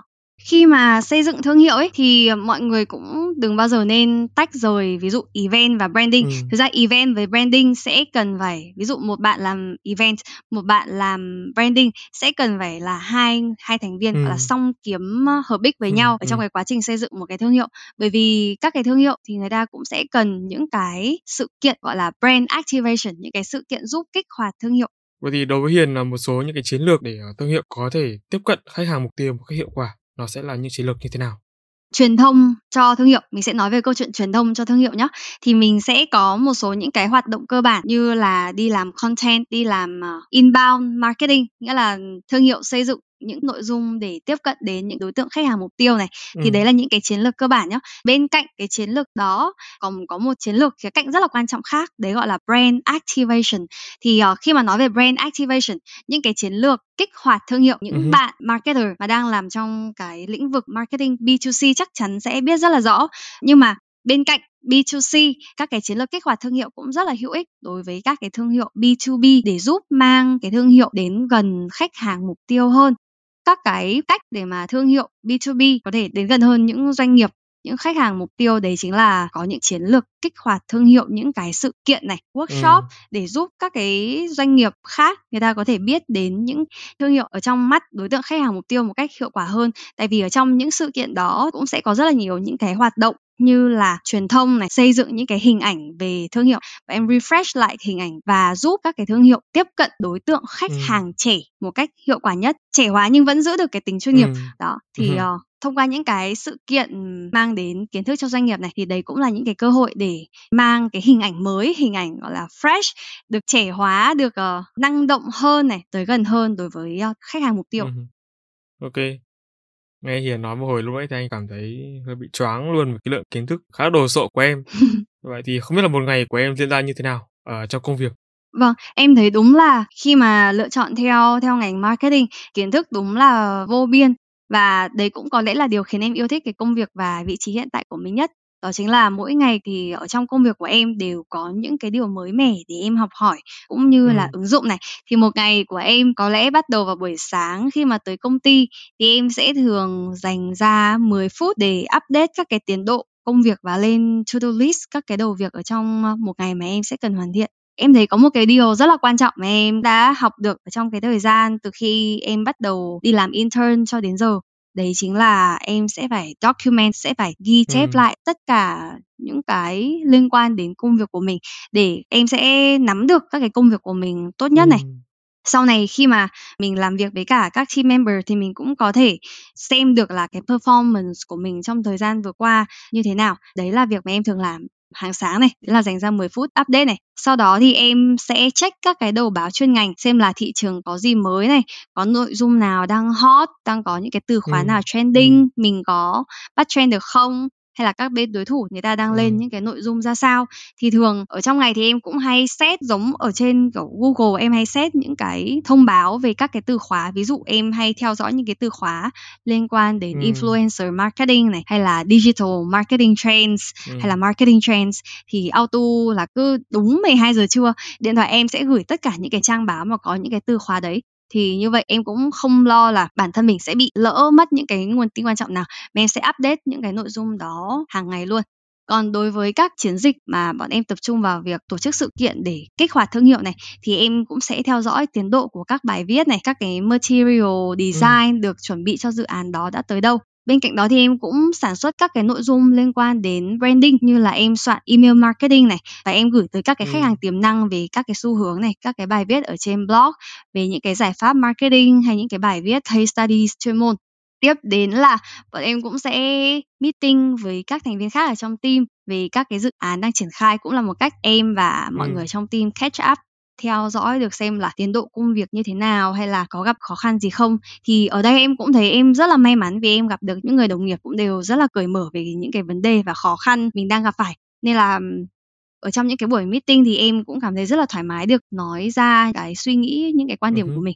khi mà xây dựng thương hiệu ấy thì mọi người cũng đừng bao giờ nên tách rời ví dụ event và branding. Ừ. Thực ra event với branding sẽ cần phải ví dụ một bạn làm event, một bạn làm branding sẽ cần phải là hai hai thành viên ừ. là song kiếm hợp ích với ừ. nhau ở trong ừ. cái quá trình xây dựng một cái thương hiệu. Bởi vì các cái thương hiệu thì người ta cũng sẽ cần những cái sự kiện gọi là brand activation, những cái sự kiện giúp kích hoạt thương hiệu. Vậy thì đối với Hiền là một số những cái chiến lược để thương hiệu có thể tiếp cận khách hàng mục tiêu một cách hiệu quả nó sẽ là những chiến lược như thế nào? Truyền thông cho thương hiệu. Mình sẽ nói về câu chuyện truyền thông cho thương hiệu nhé thì mình sẽ có một số những cái hoạt động cơ bản như là đi làm content, đi làm ờ, inbound marketing, nghĩa là thương hiệu xây dựng những nội dung để tiếp cận đến những đối tượng khách hàng mục tiêu này ừ. thì đấy là những cái chiến lược cơ bản nhé bên cạnh cái chiến lược đó còn có một chiến lược khía cạnh rất là quan trọng khác đấy gọi là brand activation thì uh, khi mà nói về brand activation những cái chiến lược kích hoạt thương hiệu những ừ. bạn marketer mà đang làm trong cái lĩnh vực marketing B2C chắc chắn sẽ biết rất là rõ nhưng mà bên cạnh B2C, các cái chiến lược kích hoạt thương hiệu cũng rất là hữu ích đối với các cái thương hiệu B2B để giúp mang cái thương hiệu đến gần khách hàng mục tiêu hơn các cái cách để mà thương hiệu B2B có thể đến gần hơn những doanh nghiệp những khách hàng mục tiêu đấy chính là có những chiến lược kích hoạt thương hiệu những cái sự kiện này workshop ừ. để giúp các cái doanh nghiệp khác người ta có thể biết đến những thương hiệu ở trong mắt đối tượng khách hàng mục tiêu một cách hiệu quả hơn tại vì ở trong những sự kiện đó cũng sẽ có rất là nhiều những cái hoạt động như là truyền thông này xây dựng những cái hình ảnh về thương hiệu và em refresh lại hình ảnh và giúp các cái thương hiệu tiếp cận đối tượng khách ừ. hàng trẻ một cách hiệu quả nhất trẻ hóa nhưng vẫn giữ được cái tính chuyên nghiệp ừ. đó thì ừ. uh, thông qua những cái sự kiện mang đến kiến thức cho doanh nghiệp này thì đấy cũng là những cái cơ hội để mang cái hình ảnh mới hình ảnh gọi là fresh được trẻ hóa được uh, năng động hơn này tới gần hơn đối với uh, khách hàng mục tiêu ừ. ok nghe hiền nói một hồi lúc ấy thì anh cảm thấy hơi bị choáng luôn với cái lượng kiến thức khá đồ sộ của em. Vậy thì không biết là một ngày của em diễn ra như thế nào ở trong công việc? Vâng, em thấy đúng là khi mà lựa chọn theo theo ngành marketing, kiến thức đúng là vô biên. Và đấy cũng có lẽ là điều khiến em yêu thích cái công việc và vị trí hiện tại của mình nhất. Đó chính là mỗi ngày thì ở trong công việc của em đều có những cái điều mới mẻ để em học hỏi cũng như là ứng dụng này. Thì một ngày của em có lẽ bắt đầu vào buổi sáng khi mà tới công ty thì em sẽ thường dành ra 10 phút để update các cái tiến độ công việc và lên to-do list các cái đầu việc ở trong một ngày mà em sẽ cần hoàn thiện. Em thấy có một cái điều rất là quan trọng mà em đã học được ở trong cái thời gian từ khi em bắt đầu đi làm intern cho đến giờ đấy chính là em sẽ phải document sẽ phải ghi chép ừ. lại tất cả những cái liên quan đến công việc của mình để em sẽ nắm được các cái công việc của mình tốt nhất này ừ. sau này khi mà mình làm việc với cả các team member thì mình cũng có thể xem được là cái performance của mình trong thời gian vừa qua như thế nào đấy là việc mà em thường làm hàng sáng này là dành ra 10 phút update này sau đó thì em sẽ check các cái đầu báo chuyên ngành xem là thị trường có gì mới này có nội dung nào đang hot đang có những cái từ khóa ừ. nào trending ừ. mình có bắt trend được không hay là các bên đối thủ người ta đang lên ừ. những cái nội dung ra sao thì thường ở trong ngày thì em cũng hay set giống ở trên kiểu Google em hay set những cái thông báo về các cái từ khóa ví dụ em hay theo dõi những cái từ khóa liên quan đến ừ. influencer marketing này hay là digital marketing trends ừ. hay là marketing trends thì auto là cứ đúng 12 giờ trưa điện thoại em sẽ gửi tất cả những cái trang báo mà có những cái từ khóa đấy thì như vậy em cũng không lo là bản thân mình sẽ bị lỡ mất những cái nguồn tin quan trọng nào mà em sẽ update những cái nội dung đó hàng ngày luôn còn đối với các chiến dịch mà bọn em tập trung vào việc tổ chức sự kiện để kích hoạt thương hiệu này thì em cũng sẽ theo dõi tiến độ của các bài viết này, các cái material ừ. design ừ. được chuẩn bị cho dự án đó đã tới đâu. Bên cạnh đó thì em cũng sản xuất các cái nội dung liên quan đến branding như là em soạn email marketing này và em gửi tới các cái khách hàng tiềm năng về các cái xu hướng này, các cái bài viết ở trên blog về những cái giải pháp marketing hay những cái bài viết case studies chuyên môn. Tiếp đến là bọn em cũng sẽ meeting với các thành viên khác ở trong team về các cái dự án đang triển khai cũng là một cách em và mọi ừ. người trong team catch up theo dõi được xem là tiến độ công việc như thế nào hay là có gặp khó khăn gì không. Thì ở đây em cũng thấy em rất là may mắn vì em gặp được những người đồng nghiệp cũng đều rất là cởi mở về những cái vấn đề và khó khăn mình đang gặp phải. Nên là ở trong những cái buổi meeting thì em cũng cảm thấy rất là thoải mái được nói ra cái suy nghĩ những cái quan điểm uh-huh. của mình.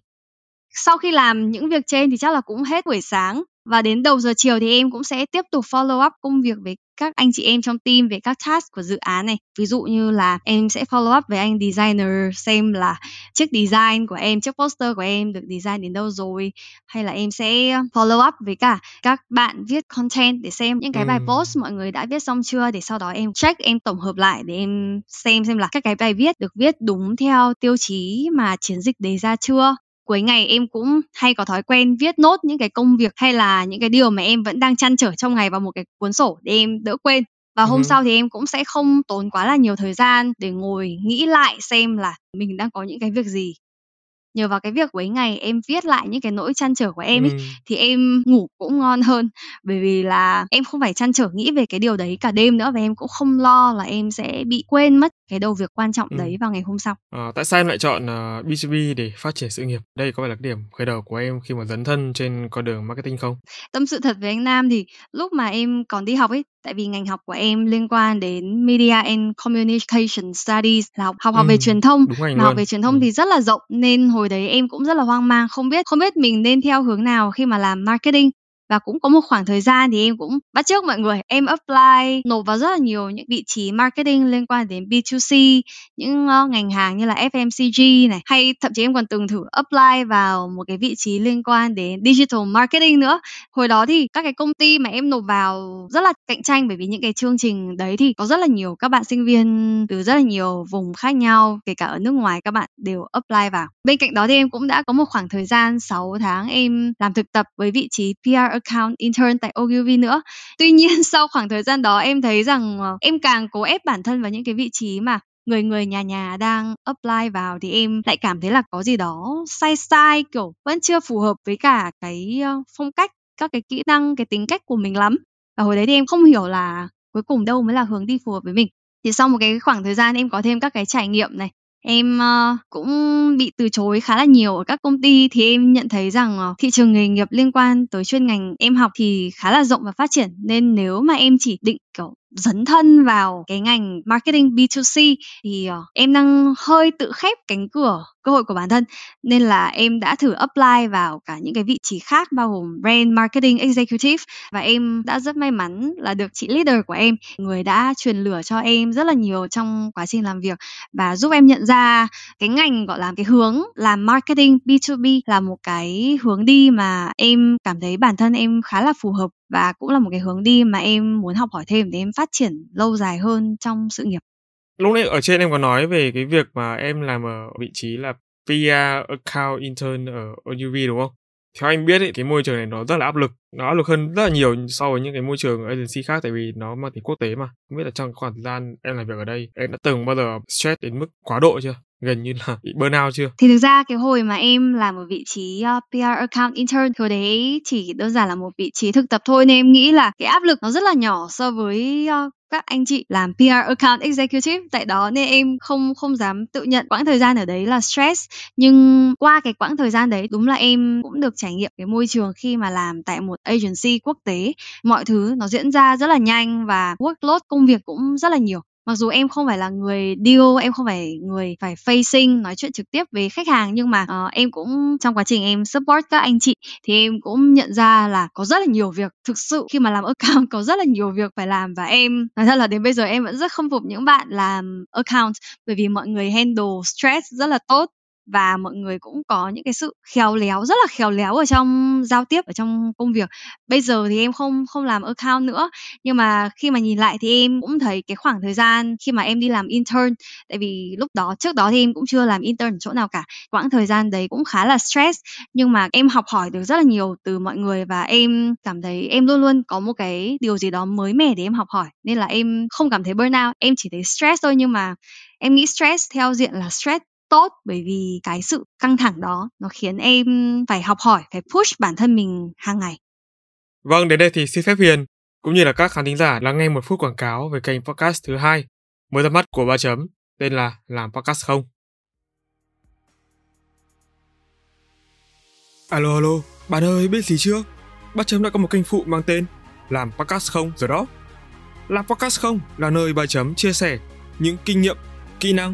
Sau khi làm những việc trên thì chắc là cũng hết buổi sáng và đến đầu giờ chiều thì em cũng sẽ tiếp tục follow up công việc với các anh chị em trong team về các task của dự án này. Ví dụ như là em sẽ follow up với anh designer xem là chiếc design của em chiếc poster của em được design đến đâu rồi. Hay là em sẽ follow up với cả các bạn viết content để xem những cái bài post mọi người đã viết xong chưa để sau đó em check em tổng hợp lại để em xem xem là các cái bài viết được viết đúng theo tiêu chí mà chiến dịch đề ra chưa cuối ngày em cũng hay có thói quen viết nốt những cái công việc hay là những cái điều mà em vẫn đang chăn trở trong ngày vào một cái cuốn sổ để em đỡ quên và hôm ừ. sau thì em cũng sẽ không tốn quá là nhiều thời gian để ngồi nghĩ lại xem là mình đang có những cái việc gì nhờ vào cái việc cuối ngày em viết lại những cái nỗi chăn trở của em ấy, ừ. thì em ngủ cũng ngon hơn bởi vì là em không phải chăn trở nghĩ về cái điều đấy cả đêm nữa và em cũng không lo là em sẽ bị quên mất cái đầu việc quan trọng ừ. đấy vào ngày hôm sau. À, tại sao em lại chọn uh, B2B để phát triển sự nghiệp? Đây có phải là cái điểm khởi đầu của em khi mà dấn thân trên con đường marketing không? Tâm sự thật với anh Nam thì lúc mà em còn đi học ấy, tại vì ngành học của em liên quan đến Media and Communication Studies là học học, học ừ, về truyền thông, mà học về truyền thông ừ. thì rất là rộng nên hồi đấy em cũng rất là hoang mang, không biết không biết mình nên theo hướng nào khi mà làm marketing và cũng có một khoảng thời gian thì em cũng bắt chước mọi người em apply nộp vào rất là nhiều những vị trí marketing liên quan đến B2C những uh, ngành hàng như là FMCG này hay thậm chí em còn từng thử apply vào một cái vị trí liên quan đến digital marketing nữa. Hồi đó thì các cái công ty mà em nộp vào rất là cạnh tranh bởi vì những cái chương trình đấy thì có rất là nhiều các bạn sinh viên từ rất là nhiều vùng khác nhau kể cả ở nước ngoài các bạn đều apply vào. Bên cạnh đó thì em cũng đã có một khoảng thời gian 6 tháng em làm thực tập với vị trí PR account intern tại Ogilvy nữa. Tuy nhiên, sau khoảng thời gian đó, em thấy rằng ờ, em càng cố ép bản thân vào những cái vị trí mà người người nhà nhà đang apply vào thì em lại cảm thấy là có gì đó sai sai, kiểu, vẫn chưa phù hợp với cả cái ờ, phong cách, các cái kỹ năng, cái tính cách của mình lắm và hồi đấy thì em không hiểu là cuối cùng đâu mới là hướng đi phù hợp với mình thì sau một cái khoảng thời gian, em có thêm các cái trải nghiệm này Em, ơ, cũng bị từ chối khá là nhiều ở các công ty thì em nhận thấy rằng, ờ, thị trường nghề nghiệp liên quan tới chuyên ngành em học thì khá là rộng và phát triển, nên nếu mà em chỉ định, kiểu, dấn thân vào cái ngành marketing B2C thì, ờ, em đang hơi tự khép cánh cửa cơ hội của bản thân, nên là em đã thử apply vào cả những cái vị trí khác bao gồm brand marketing executive và em đã rất may mắn là được chị leader của em, người đã truyền lửa cho em rất là nhiều trong quá trình làm việc và giúp em nhận ra cái ngành, gọi là, cái hướng làm marketing B2B là một cái hướng đi mà em cảm thấy bản thân em khá là phù hợp và cũng là một cái hướng đi mà em muốn học hỏi thêm để em phát triển lâu dài hơn trong sự nghiệp. Lúc nãy ở trên em có nói về cái việc mà em làm ở vị trí là PR account intern ở UV đúng không? Theo anh biết ấy, cái môi trường này nó rất là áp lực, nó áp lực hơn rất là nhiều so với những cái môi trường agency khác tại vì nó mang tính quốc tế mà. Không biết là trong khoảng thời gian em làm việc ở đây, em đã từng bao giờ stress đến mức quá độ chưa? Gần như là bị burnout chưa? Thì thực ra cái hồi mà em làm ở vị trí ờ, uh, PR account intern hồi đấy chỉ đơn giản là một vị trí thực tập thôi nên em nghĩ là cái áp lực nó rất là nhỏ so với uh, các anh chị làm PR account executive. Tại đó nên em không không dám tự nhận quãng thời gian ở đấy là stress. Nhưng qua cái quãng thời gian đấy đúng là em cũng được trải nghiệm cái môi trường khi mà làm tại một agency quốc tế. Mọi thứ nó diễn ra rất là nhanh và workload công việc cũng rất là nhiều mặc dù em không phải là người deal em không phải người phải facing nói chuyện trực tiếp với khách hàng nhưng mà uh, em cũng trong quá trình em support các anh chị thì em cũng nhận ra là có rất là nhiều việc. Thực sự khi mà làm account có rất là nhiều việc phải làm và em nói thật là đến bây giờ em vẫn rất không phục những bạn làm account bởi vì mọi người handle stress rất là tốt và mọi người cũng có những cái sự khéo léo, rất là khéo léo ở trong giao tiếp, ở trong công việc. Bây giờ thì em không không làm account nữa, nhưng mà khi mà nhìn lại thì em cũng thấy cái khoảng thời gian khi mà em đi làm intern, tại vì lúc đó, trước đó thì em cũng chưa làm intern ở chỗ nào cả, quãng thời gian đấy cũng khá là stress. Nhưng mà em học hỏi được rất là nhiều từ mọi người và em cảm thấy em luôn luôn có một cái điều gì đó mới mẻ để em học hỏi. Nên là em không cảm thấy burnout, em chỉ thấy stress thôi, nhưng mà em nghĩ stress theo diện là stress tốt bởi vì cái sự căng thẳng đó nó khiến em phải học hỏi, phải push bản thân mình hàng ngày. Vâng, đến đây thì xin phép Hiền cũng như là các khán thính giả lắng nghe một phút quảng cáo về kênh podcast thứ hai mới ra mắt của ba chấm tên là làm podcast không. Alo alo, bạn ơi biết gì chưa? Ba chấm đã có một kênh phụ mang tên làm podcast không rồi đó. Làm podcast không là nơi ba chấm chia sẻ những kinh nghiệm, kỹ năng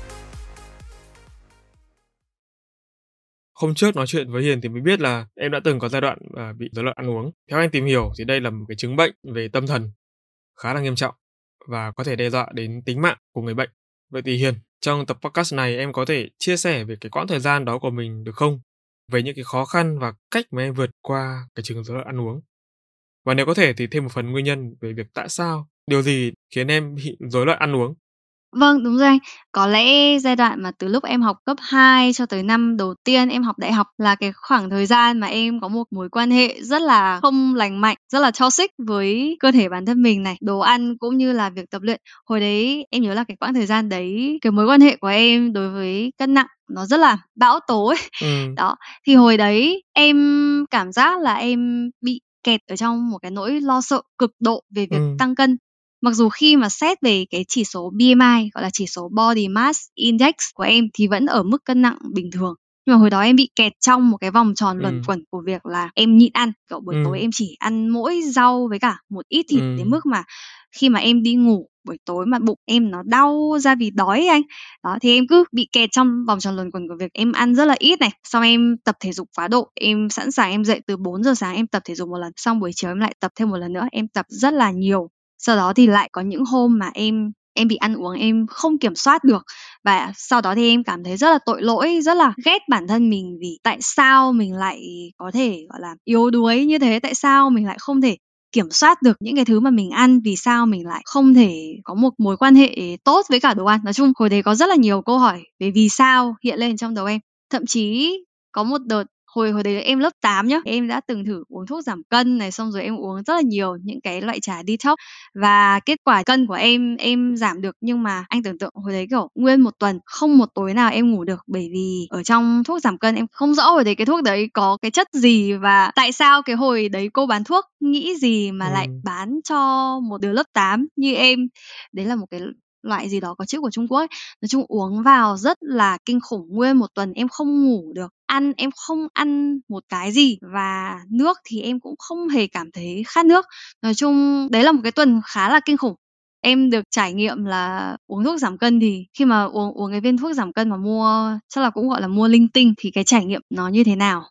Hôm trước nói chuyện với Hiền thì mới biết là em đã từng có giai đoạn à, bị rối loạn ăn uống. Theo anh tìm hiểu thì đây là một cái chứng bệnh về tâm thần khá là nghiêm trọng và có thể đe dọa đến tính mạng của người bệnh. Vậy thì Hiền, trong tập podcast này em có thể chia sẻ về cái quãng thời gian đó của mình được không? Về những cái khó khăn và cách mà em vượt qua cái chứng rối loạn ăn uống. Và nếu có thể thì thêm một phần nguyên nhân về việc tại sao, điều gì khiến em bị rối loạn ăn uống Vâng, đúng rồi anh. Có lẽ giai đoạn mà từ lúc em học cấp 2 cho tới năm đầu tiên em học đại học là cái khoảng thời gian mà em có một mối quan hệ rất là không lành mạnh, rất là toxic với cơ thể bản thân mình này, đồ ăn cũng như là việc tập luyện. Hồi đấy em nhớ là cái quãng thời gian đấy, cái mối quan hệ của em đối với cân nặng nó rất là bão tố ấy. Ừ. Đó, thì hồi đấy em cảm giác là em bị kẹt ở trong một cái nỗi lo sợ cực độ về việc Ừ. tăng cân. Mặc dù khi mà xét về cái chỉ số BMI, gọi là chỉ số Body Mass Index của em thì vẫn ở mức cân nặng bình thường. Nhưng mà hồi đó em bị kẹt trong một cái vòng tròn luẩn Ừm. quẩn của việc là em nhịn ăn, kiểu buổi Ừm. tối em chỉ ăn mỗi rau với cả một ít thịt đến Ừm. mức mà khi mà em đi ngủ buổi tối mà bụng em nó đau ra vì đói anh. Đó thì em cứ bị kẹt trong vòng tròn luẩn quẩn của việc em ăn rất là ít này, xong em tập thể dục quá độ, em sẵn sàng em dậy từ 4 giờ sáng em tập thể dục một lần, xong buổi chiều em lại tập thêm một lần nữa, em tập rất là nhiều. Sau đó thì lại có những hôm mà em em bị ăn uống em không kiểm soát được và sau đó thì em cảm thấy rất là tội lỗi, rất là ghét bản thân mình vì tại sao mình lại có thể gọi là yếu đuối như thế, tại sao mình lại không thể kiểm soát được những cái thứ mà mình ăn, vì sao mình lại không thể có một mối quan hệ tốt với cả đồ ăn. Nói chung hồi đấy có rất là nhiều câu hỏi về vì sao hiện lên trong đầu em. Thậm chí có một đợt hồi hồi đấy em lớp 8 nhá, em đã từng thử uống thuốc giảm cân này xong rồi em uống rất là nhiều những cái loại trà detox và kết quả cân của em em giảm được nhưng mà anh tưởng tượng hồi đấy kiểu nguyên một tuần không một tối nào em ngủ được bởi vì ở trong thuốc giảm cân em không rõ hồi đấy cái thuốc đấy có cái chất gì và tại sao cái hồi đấy cô bán thuốc nghĩ gì mà lại Ừm. bán cho một đứa lớp 8 như em. Đấy là một cái loại gì đó có chữ của Trung Quốc ấy. Nói chung uống vào rất là kinh khủng, nguyên một tuần em không ngủ được, ăn em không ăn một cái gì và nước thì em cũng không hề cảm thấy khát nước. Nói chung đấy là một cái tuần khá là kinh khủng. Em được trải nghiệm là uống thuốc giảm cân thì khi mà uống uống cái viên thuốc giảm cân mà mua chắc là cũng, gọi là, mua linh tinh thì cái trải nghiệm nó như thế nào.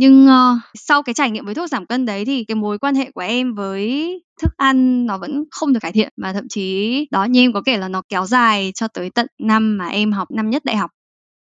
Nhưng, uh, sau cái trải nghiệm với thuốc giảm cân đấy thì cái mối quan hệ của em với thức ăn nó vẫn không được cải thiện, mà thậm chí đó, như em có kể là nó kéo dài cho tới tận năm mà em học năm nhất đại học.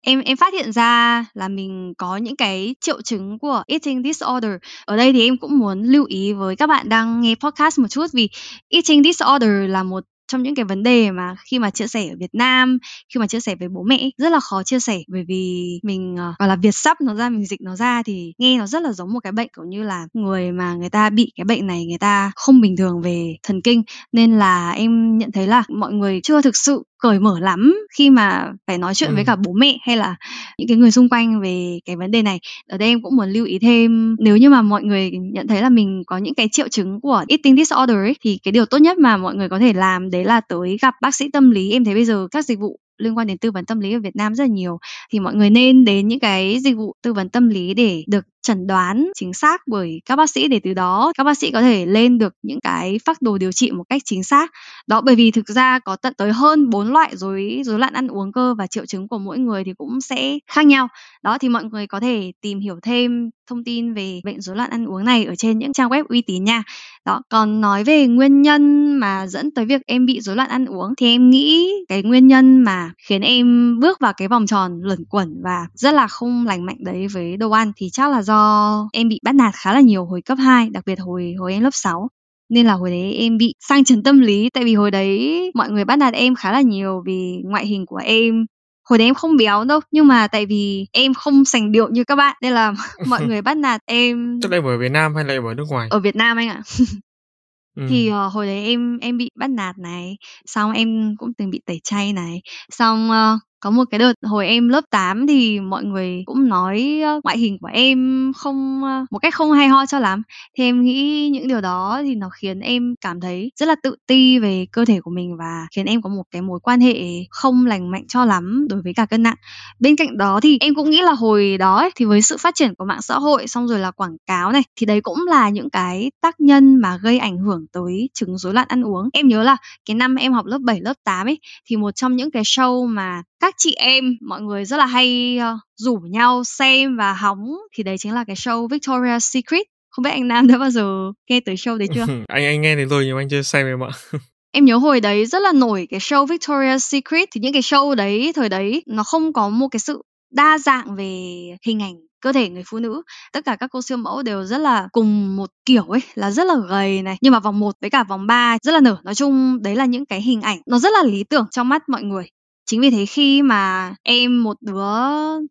Em em phát hiện ra là mình có những cái triệu chứng của eating disorder. Ở đây thì em cũng muốn lưu ý với các bạn đang nghe podcast một chút vì eating disorder là một trong những cái vấn đề mà khi mà chia sẻ ở Việt Nam, khi mà chia sẻ với bố mẹ rất là khó chia sẻ bởi vì mình, ờ, uh, gọi là, Việt sắp nó ra, mình dịch nó ra thì nghe nó rất là giống một cái bệnh, cũng như là, người mà người ta bị cái bệnh này người ta không bình thường về thần kinh. Nên là em nhận thấy là mọi người chưa thực sự cởi mở lắm khi mà phải nói chuyện với Ừm. cả bố mẹ hay là những cái người xung quanh về cái vấn đề này. Ở đây em cũng muốn lưu ý thêm, nếu như mà mọi người nhận thấy là mình có những cái triệu chứng của eating disorder ấy, thì cái điều tốt nhất mà mọi người có thể làm đấy là tới gặp bác sĩ tâm lý. Em thấy bây giờ các dịch vụ liên quan đến tư vấn tâm lý ở Việt Nam rất là nhiều, thì mọi người nên đến những cái dịch vụ tư vấn tâm lý để được chẩn đoán chính xác bởi các bác sĩ để từ đó các bác sĩ có thể lên được những cái phác đồ điều trị một cách chính xác. Đó, bởi vì thực ra có tận tới hơn 4 loại rối rối loạn ăn uống cơ và triệu chứng của mỗi người thì cũng sẽ khác nhau. Đó, thì mọi người có thể tìm hiểu thêm thông tin về bệnh rối loạn ăn uống này ở trên những trang web uy tín nha. Đó, còn nói về nguyên nhân mà dẫn tới việc em bị rối loạn ăn uống thì em nghĩ cái nguyên nhân mà khiến em bước vào cái vòng tròn luẩn quẩn và rất là không lành mạnh đấy với đồ ăn thì chắc là do em bị bắt nạt khá là nhiều hồi cấp 2, đặc biệt hồi hồi em lớp 6. Nên là hồi đấy em bị sang chấn tâm lý, tại vì hồi đấy mọi người bắt nạt em khá là nhiều vì ngoại hình của em. Hồi đấy em không béo đâu, nhưng mà tại vì em không sành điệu như các bạn nên là mọi người bắt nạt em Tức là em ở Việt Nam hay là em ở nước ngoài? ở Việt Nam anh ạ. Thì, Ừm. ờ, hồi đấy em em bị bắt nạt này, xong em cũng từng bị tẩy chay này, xong, ơ, có một cái đợt hồi em lớp 8 thì mọi người cũng nói ngoại hình của em không một cách không hay ho cho lắm. Thì em nghĩ những điều đó thì nó khiến em cảm thấy rất là tự ti về cơ thể của mình và khiến em có một cái mối quan hệ không lành mạnh cho lắm đối với cả cân nặng. Bên cạnh đó thì em cũng nghĩ là hồi đó ấy, thì với sự phát triển của mạng xã hội xong rồi là quảng cáo này thì đấy cũng là những cái tác nhân mà gây ảnh hưởng tới chứng rối loạn ăn uống. Em nhớ là cái năm em học lớp 7, lớp 8 ấy thì một trong những cái show mà các chị em mọi người rất là hay uh, rủ nhau xem và hóng thì đấy chính là cái show Victoria's Secret. Không biết anh Nam đã bao giờ nghe tới show đấy chưa? Anh anh nghe đến rồi nhưng anh chưa xem em ạ. Em nhớ hồi đấy rất là nổi cái show Victoria's Secret thì những cái show đấy thời đấy nó không có một cái sự đa dạng về hình ảnh cơ thể người phụ nữ. Tất cả các cô siêu mẫu đều rất là cùng một kiểu ấy là rất là gầy này. Nhưng mà vòng 1 với cả vòng 3 rất là nở. Nói chung đấy là những cái hình ảnh nó rất là lý tưởng trong mắt mọi người chính vì thế khi mà em một đứa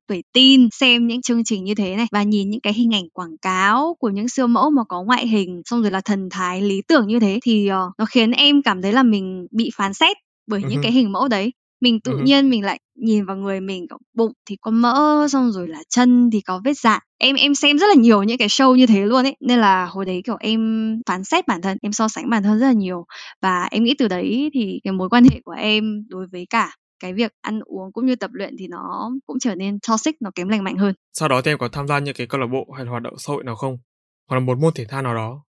tuổi teen xem những chương trình như thế này và nhìn những cái hình ảnh quảng cáo của những siêu mẫu mà có ngoại hình xong rồi là thần thái lý tưởng như thế thì uh, nó khiến em cảm thấy là mình bị phán xét bởi những cái hình mẫu đấy. Mình tự nhiên mình lại nhìn vào người mình bụng thì có mỡ xong rồi là chân thì có vết dạn. Em em xem rất là nhiều những cái show như thế luôn ấy nên là hồi đấy kiểu em phán xét bản thân em so sánh bản thân rất là nhiều. Và em nghĩ từ đấy thì cái mối quan hệ của em đối với cả cái việc ăn uống cũng như tập luyện thì nó cũng trở nên toxic, nó kém lành mạnh hơn. Sau đó thì em có tham gia những cái câu lạc bộ hay là hoạt động xã hội nào không? Hoặc là một môn thể thao nào đó.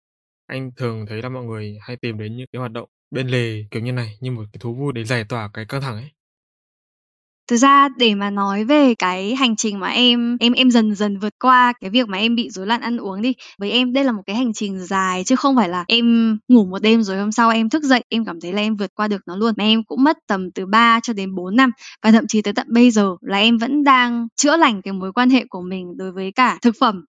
Anh thường thấy là mọi người hay tìm đến những cái hoạt động bên lề kiểu như này, như một cái thú vui để giải tỏa cái căng thẳng ấy. Thực ra để mà nói về cái hành trình mà em em em dần dần vượt qua cái việc mà em bị rối loạn ăn uống đi, với em đây là một cái hành trình dài chứ không phải là em ngủ một đêm rồi hôm sau em thức dậy em cảm thấy là em vượt qua được nó luôn. Mà em cũng mất tầm từ 3 cho đến 4 năm và thậm chí tới tận bây giờ là em vẫn đang chữa lành cái mối quan hệ của mình đối với cả thực phẩm,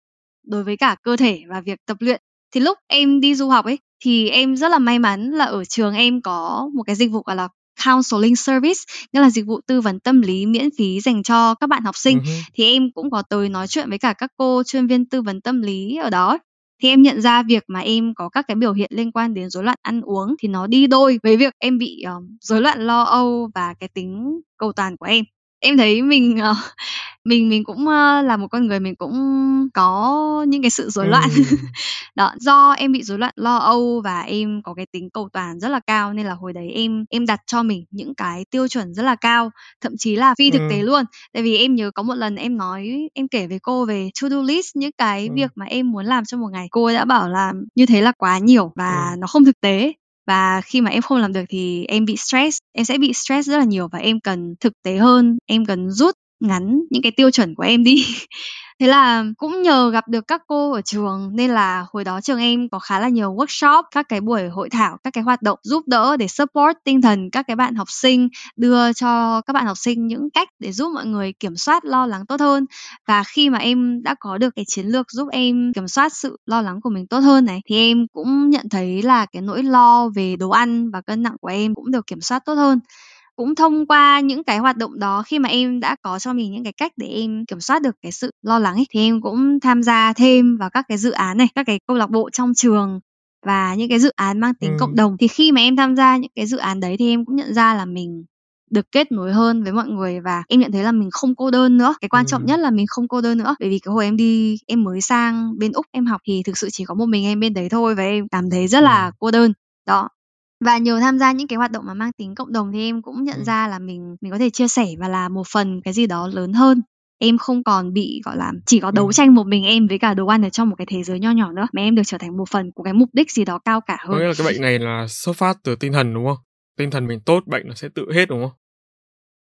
đối với cả cơ thể và việc tập luyện. Thì lúc em đi du học ấy thì em rất là may mắn là ở trường em có một cái dịch vụ gọi là counseling service nghĩa là dịch vụ tư vấn tâm lý miễn phí dành cho các bạn học sinh. Uh-huh. thì em cũng có tới nói chuyện với cả các cô chuyên viên tư vấn tâm lý ở đó. Thì em nhận ra việc mà em có các cái biểu hiện liên quan đến rối loạn ăn uống thì nó đi đôi với việc em bị um, rối loạn lo âu và cái tính cầu toàn của em em thấy mình uh, mình mình cũng uh, là một con người mình cũng có những cái sự rối loạn. Đó do em bị rối loạn lo âu và em có cái tính cầu toàn rất là cao nên là hồi đấy em em đặt cho mình những cái tiêu chuẩn rất là cao thậm chí là phi thực tế luôn. Tại vì em nhớ có một lần em nói em kể với cô về to do list những cái ừ. việc mà em muốn làm trong một ngày. Cô ấy đã bảo là như thế là quá nhiều và ừ. nó không thực tế và khi mà em không làm được thì em bị stress, em sẽ bị stress rất là nhiều và em cần thực tế hơn, em cần rút ngắn những cái tiêu chuẩn của em đi Thế là cũng nhờ gặp được các cô ở trường nên là hồi đó trường em có khá là nhiều workshop, các cái buổi hội thảo, các cái hoạt động giúp đỡ để support tinh thần các cái bạn học sinh, đưa cho các bạn học sinh những cách để giúp mọi người kiểm soát lo lắng tốt hơn. Và khi mà em đã có được cái chiến lược giúp em kiểm soát sự lo lắng của mình tốt hơn này thì em cũng nhận thấy là cái nỗi lo về đồ ăn và cân nặng của em cũng được kiểm soát tốt hơn cũng thông qua những cái hoạt động đó khi mà em đã có cho mình những cái cách để em kiểm soát được cái sự lo lắng ấy thì em cũng tham gia thêm vào các cái dự án này các cái câu lạc bộ trong trường và những cái dự án mang tính ừ. cộng đồng. Thì khi mà em tham gia những cái dự án đấy thì em cũng nhận ra là mình được kết nối hơn với mọi người và em nhận thấy là mình không cô đơn nữa. Cái quan ừ. trọng nhất là mình không cô đơn nữa bởi vì cái hồi em đi em mới sang bên úc em học thì thực sự chỉ có một mình em bên đấy thôi và em cảm thấy rất là cô đơn. Đó và nhờ tham gia những cái hoạt động mà mang tính cộng đồng thì em cũng nhận Ừm. ra là mình mình có thể chia sẻ và là một phần cái gì đó lớn hơn. Em không còn bị, gọi là, chỉ có đấu Ừm. tranh một mình em với cả đồ ăn ở trong một cái thế giới nho nhỏ nữa, mà em được trở thành một phần của cái mục đích gì đó cao cả Có nghĩa là cái bệnh này là xuất phát từ tinh thần, đúng không? Tinh thần mình tốt, bệnh nó sẽ tự hết, đúng không?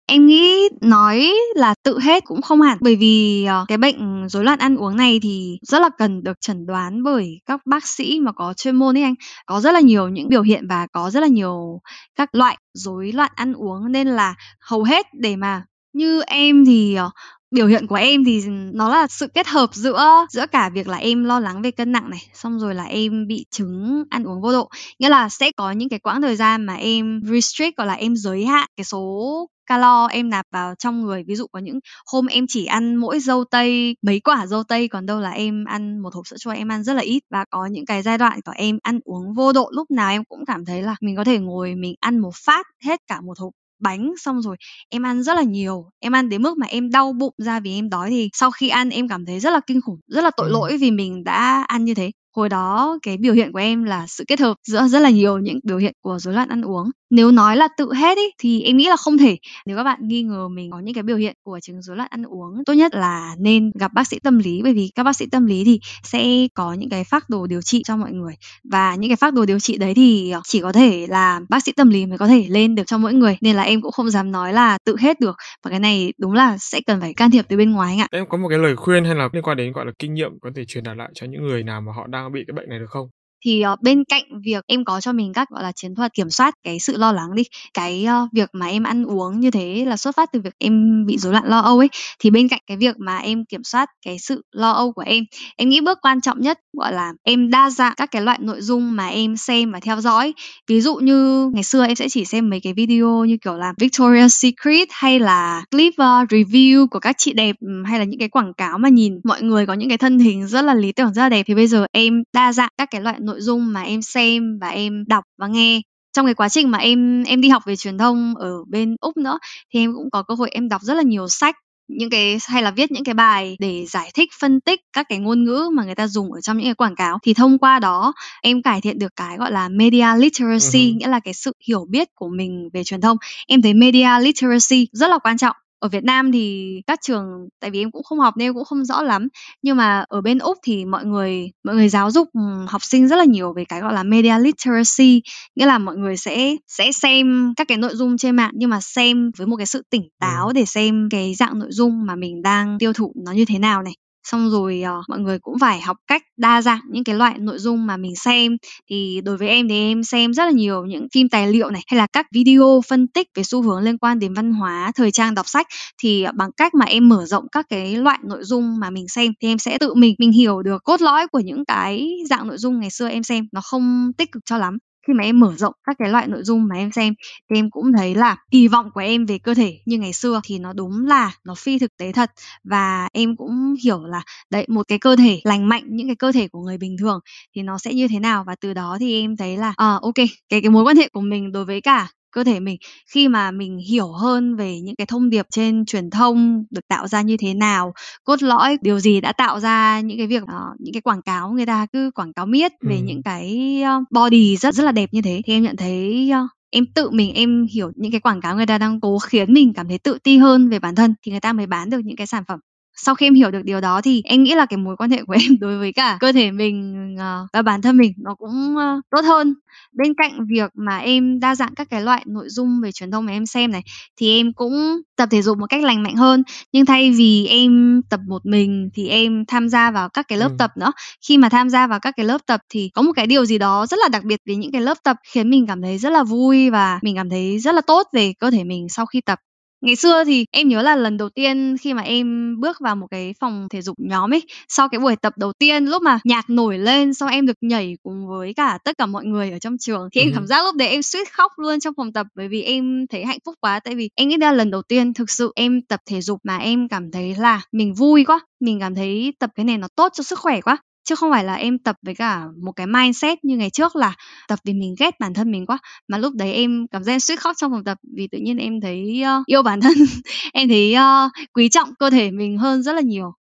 Em nghĩ nói là tự hết cũng không hẳn, bởi vì, ờ, cái bệnh rối loạn ăn uống này thì rất là cần được chẩn đoán bởi các bác sĩ mà có chuyên môn ấy anh. Có rất là nhiều những biểu hiện và có rất là nhiều các loại rối loạn ăn uống nên là hầu hết để mà như em thì, ờ, biểu hiện của em thì nó là sự kết hợp giữa giữa cả việc là em lo lắng về cân nặng này, xong rồi là em bị chứng ăn uống vô độ. Nghĩa là sẽ có những cái quãng thời gian mà em restrict, gọi là, em giới hạn cái số calo em nạp vào trong người. Ví dụ có những hôm em chỉ ăn mỗi dâu tây, mấy quả dâu tây, còn đâu là em ăn một hộp sữa chua em ăn rất là ít. Và có những cái giai đoạn của em ăn uống vô độ, lúc nào em cũng cảm thấy là mình có thể ngồi mình ăn một phát hết cả một hộp bánh xong rồi em ăn rất là nhiều em ăn đến mức mà em đau bụng ra vì em đói thì sau khi ăn em cảm thấy rất là kinh khủng rất là tội lỗi vì mình đã ăn như thế hồi đó cái biểu hiện của em là sự kết hợp giữa rất là nhiều những biểu hiện của rối loạn ăn uống nếu nói là tự hết ý, thì em nghĩ là không thể. Nếu các bạn nghi ngờ mình có những cái biểu hiện của chứng rối loạn ăn uống tốt nhất là nên gặp bác sĩ tâm lý bởi vì các bác sĩ tâm lý thì sẽ có những cái phác đồ điều trị cho mọi người. Và những cái phác đồ điều trị đấy thì ờ, chỉ có thể là bác sĩ tâm lý mới có thể lên được cho mỗi người nên là em cũng không dám nói là tự hết được. Và cái này đúng là sẽ cần phải can thiệp từ bên ngoài anh ạ. Em có một cái lời khuyên hay là liên quan đến gọi là kinh nghiệm có thể truyền đạt lại cho những người nào mà họ đang bị cái bệnh này được không? Thì uh, bên cạnh việc em có cho mình các gọi là chiến thuật kiểm soát cái sự lo lắng đi cái uh, việc mà em ăn uống như thế là xuất phát từ việc em bị rối loạn lo âu ấy thì bên cạnh cái việc mà em kiểm soát cái sự lo âu của em em nghĩ bước quan trọng nhất gọi là em đa dạng các cái loại nội dung mà em xem và theo dõi. Ví dụ như ngày xưa em sẽ chỉ xem mấy cái video như kiểu là Victoria's Secret hay là clip uh, review của các chị đẹp hay là những cái quảng cáo mà nhìn mọi người có những cái thân hình rất là lý tưởng rất là đẹp. Thì bây giờ em đa dạng các cái loại nội dung mà em xem và em đọc và nghe. Trong cái quá trình mà em em đi học về truyền thông ở bên úc nữa thì em cũng có cơ hội em đọc rất là nhiều sách những cái hay là viết những cái bài để giải thích phân tích các cái ngôn ngữ mà người ta dùng ở trong những cái quảng cáo. Thì thông qua đó em cải thiện được cái gọi là media literacy Ừ. nghĩa là cái sự hiểu biết của mình về truyền thông. Em thấy media literacy rất là quan trọng ở Việt Nam thì các trường tại vì em cũng không học nên em cũng không rõ lắm nhưng mà ở bên Úc thì mọi người mọi người giáo dục ừm, học sinh rất là nhiều về cái gọi là media literacy nghĩa là mọi người sẽ sẽ xem các cái nội dung trên mạng nhưng mà xem với một cái sự tỉnh táo để xem cái dạng nội dung mà mình đang tiêu thụ nó như thế nào này xong rồi uh, mọi người cũng phải học cách đa dạng những cái loại nội dung mà mình xem. Thì đối với em thì em xem rất là nhiều những phim tài liệu này hay là các video phân tích về xu hướng liên quan đến văn hóa thời trang đọc sách. Thì uh, bằng cách mà em mở rộng các cái loại nội dung mà mình xem thì em sẽ tự mình mình hiểu được cốt lõi của những cái dạng nội dung ngày xưa em xem. Nó không tích cực cho lắm khi mà em mở rộng các cái loại nội dung mà em xem thì em cũng thấy là kỳ vọng của em về cơ thể như ngày xưa thì nó đúng là nó phi thực tế thật. Và em cũng hiểu là đấy một cái cơ thể lành mạnh những cái cơ thể của người bình thường thì nó sẽ như thế nào. Và từ đó thì em thấy là à, ok cái cái mối quan hệ của mình đối với cả cơ thể mình khi mà mình hiểu hơn về những cái thông điệp trên truyền thông được tạo ra như thế nào cốt lõi điều gì đã tạo ra những cái việc ờ, những cái quảng cáo người ta cứ quảng cáo miết về Ừ. những cái ờ, body rất rất là đẹp như thế thì em nhận thấy ờ, em tự mình em hiểu những cái quảng cáo người ta đang cố khiến mình cảm thấy tự ti hơn về bản thân thì người ta mới bán được những cái sản phẩm sau khi em hiểu được điều đó thì em nghĩ là cái mối quan hệ của em đối với cả cơ thể mình ờ, và bản thân mình nó cũng ờ, tốt hơn. Bên cạnh việc mà em đa dạng các cái loại nội dung về truyền thông mà em xem này thì em cũng tập thể dục một cách lành mạnh hơn. Nhưng thay vì em tập một mình thì em tham gia vào các cái lớp Ừ. tập nữa. Khi mà tham gia vào các cái lớp tập thì có một cái điều gì đó rất là đặc biệt về những cái lớp tập khiến mình cảm thấy rất là vui và mình cảm thấy rất là tốt về cơ thể mình sau khi tập ngày xưa thì em nhớ là lần đầu tiên khi mà em bước vào một cái phòng thể dục nhóm ấy sau cái buổi tập đầu tiên lúc mà nhạc nổi lên xong em được nhảy cùng với cả tất cả mọi người ở trong trường thì em cảm giác lúc đấy em suýt khóc luôn trong phòng tập bởi vì em thấy hạnh phúc quá. Tại vì em nghĩ đây là lần đầu tiên thực sự em tập thể dục mà em cảm thấy là mình vui quá mình cảm thấy tập cái này nó tốt cho sức khỏe quá chứ không phải là em tập với cả một cái mindset như ngày trước là tập vì mình ghét bản thân mình quá mà lúc đấy em cảm giác em suýt khóc trong phòng tập vì tự nhiên em thấy uh, yêu bản thân. Em thấy uh, quý trọng cơ thể mình hơn rất là nhiều.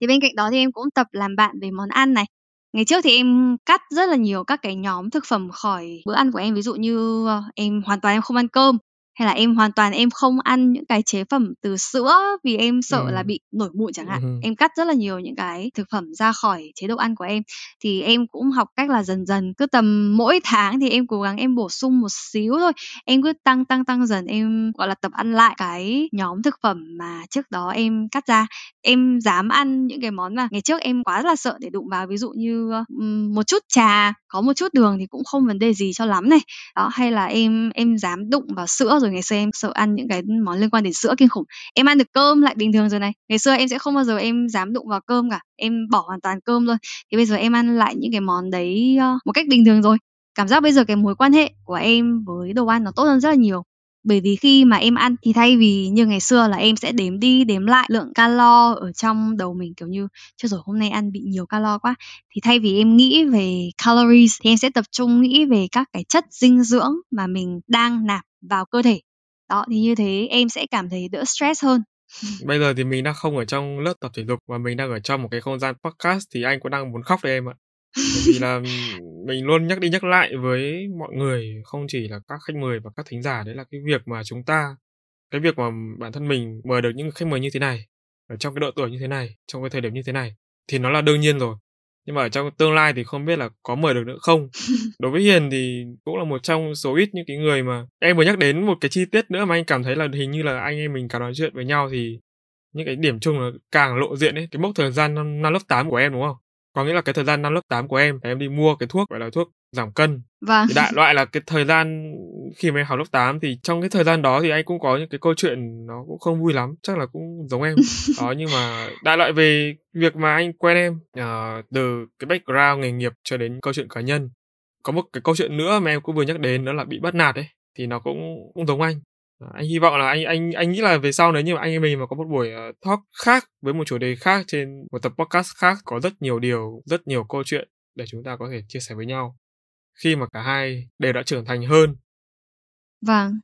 Thì bên cạnh đó thì em cũng tập làm bạn về món ăn này. Ngày trước thì em cắt rất là nhiều các cái nhóm thực phẩm khỏi bữa ăn của em ví dụ như ờ, em hoàn toàn em không ăn cơm hay là em hoàn toàn em không ăn những cái chế phẩm từ sữa vì em sợ là Ừm. bị nổi mụn chẳng hạn. Ừm. em cắt rất là nhiều những cái thực phẩm ra khỏi chế độ ăn của em. Thì em cũng học cách là dần dần cứ tầm mỗi tháng thì em cố gắng em bổ sung một xíu thôi. Em cứ tăng tăng tăng dần em gọi là tập ăn lại cái nhóm thực phẩm mà trước đó em cắt ra. Em dám ăn những cái món mà ngày trước em quá là sợ để đụng vào ví dụ như một chút trà có một chút đường thì cũng không vấn đề gì cho lắm này. Đó hay là em em dám đụng vào sữa rồi ngày xưa em sợ ăn những cái món liên quan đến sữa kinh khủng. Em ăn được cơm lại bình thường rồi này. Ngày xưa em sẽ không bao giờ em dám đụng vào cơm cả. Em bỏ hoàn toàn cơm luôn thì bây giờ em ăn lại những cái món đấy ờ, một cách bình thường rồi. Cảm giác bây giờ cái mối quan hệ của em với đồ ăn nó tốt hơn rất là nhiều. Bởi vì khi mà em ăn thì thay vì như ngày xưa là em sẽ đếm đi, đếm lại lượng calo ở trong đầu mình, kiểu như cho rồi, hôm nay ăn bị nhiều calo quá. Thì thay vì em nghĩ về calories thì em sẽ tập trung nghĩ về các cái chất dinh dưỡng mà mình đang nạp vào cơ thể Đó, thì như thế em sẽ cảm thấy đỡ stress hơn. Bây giờ thì mình đang không ở trong lớp tập thể dục mà mình đang ở trong một cái không gian podcast thì anh cũng đang muốn khóc đấy em ạ. Bởi vì là mình luôn nhắc đi nhắc lại với mọi người, không chỉ là các khách mời và các thính giả đấy là cái việc mà chúng ta cái việc mà bản thân mình mời được những khách mời như thế này ở trong cái độ tuổi như thế này, trong cái thời điểm như thế này thì nó là đương nhiên rồi. Nhưng mà ở trong tương lai thì không biết là có mời được nữa không. Đối với Hiền thì cũng là một trong số ít những cái người mà em vừa nhắc đến một cái chi tiết nữa mà anh cảm thấy là hình như là anh em mình càng nói chuyện với nhau thì những cái điểm chung là càng lộ diện ấy. Cái mốc thời gian năm, năm lớp 8 của em đúng không? Có nghĩa là cái thời gian năm lớp 8 của em em đi mua cái thuốc gọi là thuốc giảm cân. Vâng. Thì đại loại là cái thời gian khi mà em học lớp 8 thì trong cái thời gian đó thì anh cũng có những cái câu chuyện nó cũng không vui lắm, chắc là cũng giống em. đó nhưng mà đại loại về việc mà anh quen em uh, từ cái background nghề nghiệp cho đến câu chuyện cá nhân. Có một cái câu chuyện nữa mà em cũng vừa nhắc đến đó là bị bắt nạt ấy thì nó cũng cũng giống anh anh hy vọng là anh anh anh nghĩ là về sau nếu như mà anh em mình mà có một buổi ờ, talk khác với một chủ đề khác trên một tập podcast khác có rất nhiều điều, rất nhiều câu chuyện để chúng ta có thể chia sẻ với nhau khi mà cả hai đều đã trưởng thành hơn. Vâng.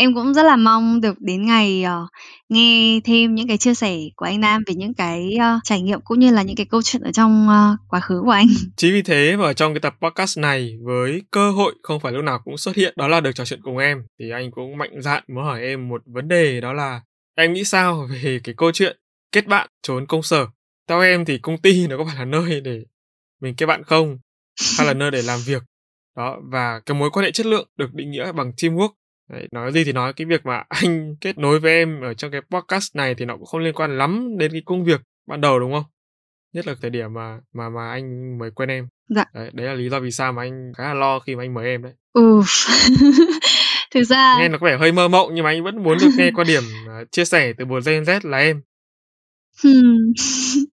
Em cũng rất là mong được đến ngày, ờ, nghe thêm những cái chia sẻ của anh Nam về những cái, ơ, trải nghiệm cũng như là những cái câu chuyện ở trong, ơ, quá khứ của anh. Chính vì thế mà trong cái tập podcast này với cơ hội không phải lúc nào cũng xuất hiện đó là được trò chuyện cùng em, thì anh cũng mạnh dạn muốn hỏi em một vấn đề đó là em nghĩ sao về cái câu chuyện kết bạn trốn công sở? Theo em thì công ty nó có phải là nơi để mình kết bạn không? Hay là nơi để làm việc? Đó, và cái mối quan hệ chất lượng được định nghĩa bằng teamwork Đấy, nói gì thì nói cái việc mà anh kết nối với em ở trong cái podcast này thì nó cũng không liên quan lắm đến cái công việc ban đầu đúng không? Nhất là thời điểm mà mà mà anh mới quen em. Dạ. Đấy, đấy là lý do vì sao mà anh khá là lo khi mà anh mời em đấy. Ừ. Thực ra nghe nó có vẻ hơi mơ mộng nhưng mà anh vẫn muốn được nghe quan điểm uh, chia sẻ từ một Gen Z là em.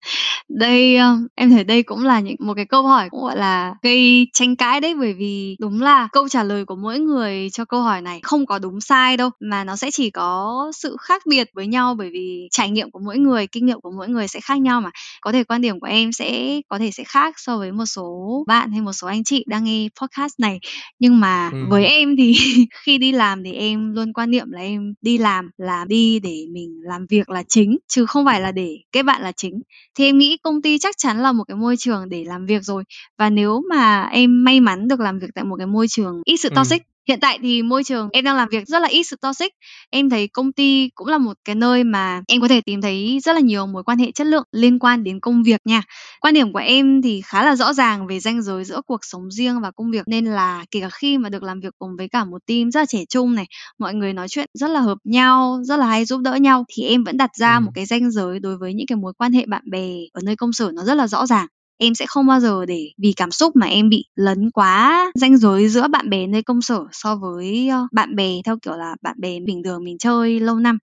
Đây, ơ, em thấy đây cũng là những một cái câu hỏi cũng, gọi là, gây tranh cãi đấy, bởi vì đúng là câu trả lời của mỗi người cho câu hỏi này không có đúng sai đâu, mà nó sẽ chỉ có sự khác biệt với nhau bởi vì trải nghiệm của mỗi người, kinh nghiệm của mỗi người sẽ khác nhau mà. Có thể quan điểm của em sẽ có thể sẽ khác so với một số bạn hay một số anh chị đang nghe podcast này, nhưng mà Ừm. với em thì khi đi làm thì em luôn quan niệm là em đi làm là đi để mình làm việc là chính, chứ không phải là để kết bạn là chính. Thì em nghĩ công ty chắc chắn là một cái môi trường để làm việc rồi. Và nếu mà em may mắn được làm việc tại một cái môi trường ít sự toxic Hiện tại thì môi trường em đang làm việc rất là ít sự toxic. Em thấy công ty cũng là một cái nơi mà em có thể tìm thấy rất là nhiều mối quan hệ chất lượng liên quan đến công việc nha. Quan điểm của em thì khá là rõ ràng về ranh giới giữa cuộc sống riêng và công việc nên là kể cả khi mà được làm việc cùng với cả một team rất là trẻ trung này, mọi người nói chuyện rất là hợp nhau, rất là hay giúp đỡ nhau thì em vẫn đặt ra Ừm. một cái ranh giới đối với những cái mối quan hệ bạn bè ở nơi công sở nó rất là rõ ràng em sẽ không bao giờ để vì cảm xúc mà em bị lấn quá ranh giới giữa bạn bè nơi công sở so với ờ, bạn bè theo kiểu là bạn bè bình thường mình chơi lâu năm.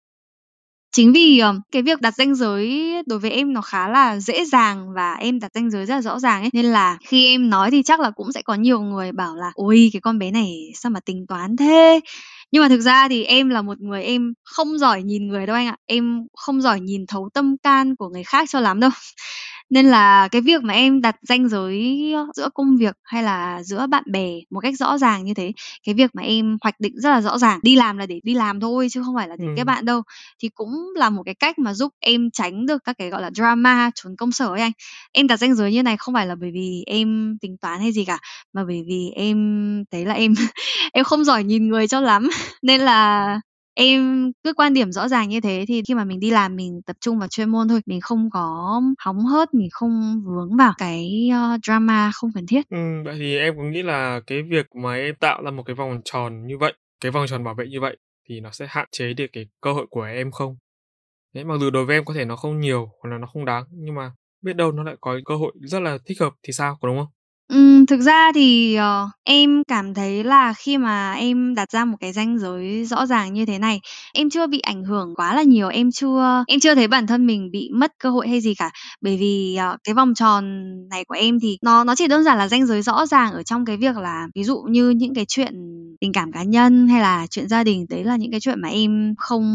Chính vì ờ, cái việc đặt ranh giới đối với em nó khá là dễ dàng và em đặt ranh giới rất là rõ ràng ấy. Nên là khi em nói thì chắc là cũng sẽ có nhiều người bảo là, ôi, cái con bé này sao mà tính toán thế? Nhưng mà thực ra thì em là một người em không giỏi nhìn người đâu anh ạ. Em không giỏi nhìn thấu tâm can của người khác cho lắm đâu nên là cái việc mà em đặt ranh giới giữa công việc hay là giữa bạn bè một cách rõ ràng như thế cái việc mà em hoạch định rất là rõ ràng đi làm là để đi làm thôi chứ không phải là để kết Ừm. bạn đâu thì cũng là một cái cách mà giúp em tránh được các cái gọi là drama trốn công sở ấy anh em đặt ranh giới như này không phải là bởi vì em tính toán hay gì cả mà bởi vì em thấy là em em không giỏi nhìn người cho lắm nên là Em cứ quan điểm rõ ràng như thế thì khi mà mình đi làm mình tập trung vào chuyên môn thôi, mình không có hóng hớt, mình không vướng vào cái, ơ, drama không cần thiết. Ừm, vậy thì em có nghĩ là cái việc mà em tạo ra một cái vòng tròn như vậy, cái vòng tròn bảo vệ như vậy thì nó sẽ hạn chế được cái cơ hội của em không? Đấy, mặc dù đối với em có thể nó không nhiều hoặc là nó không đáng, nhưng mà biết đâu nó lại có cơ hội rất là thích hợp thì sao, có đúng không? Ừm, thực ra thì, ờ, em cảm thấy là khi mà em đặt ra một cái ranh giới rõ ràng như thế này, em chưa bị ảnh hưởng quá là nhiều, em chưa em chưa thấy bản thân mình bị mất cơ hội hay gì cả. Bởi vì, ờ, cái vòng tròn này của em thì nó nó chỉ đơn giản là ranh giới rõ ràng ở trong cái việc là ví dụ như những cái chuyện tình cảm cá nhân hay là chuyện gia đình, đấy là những cái chuyện mà em không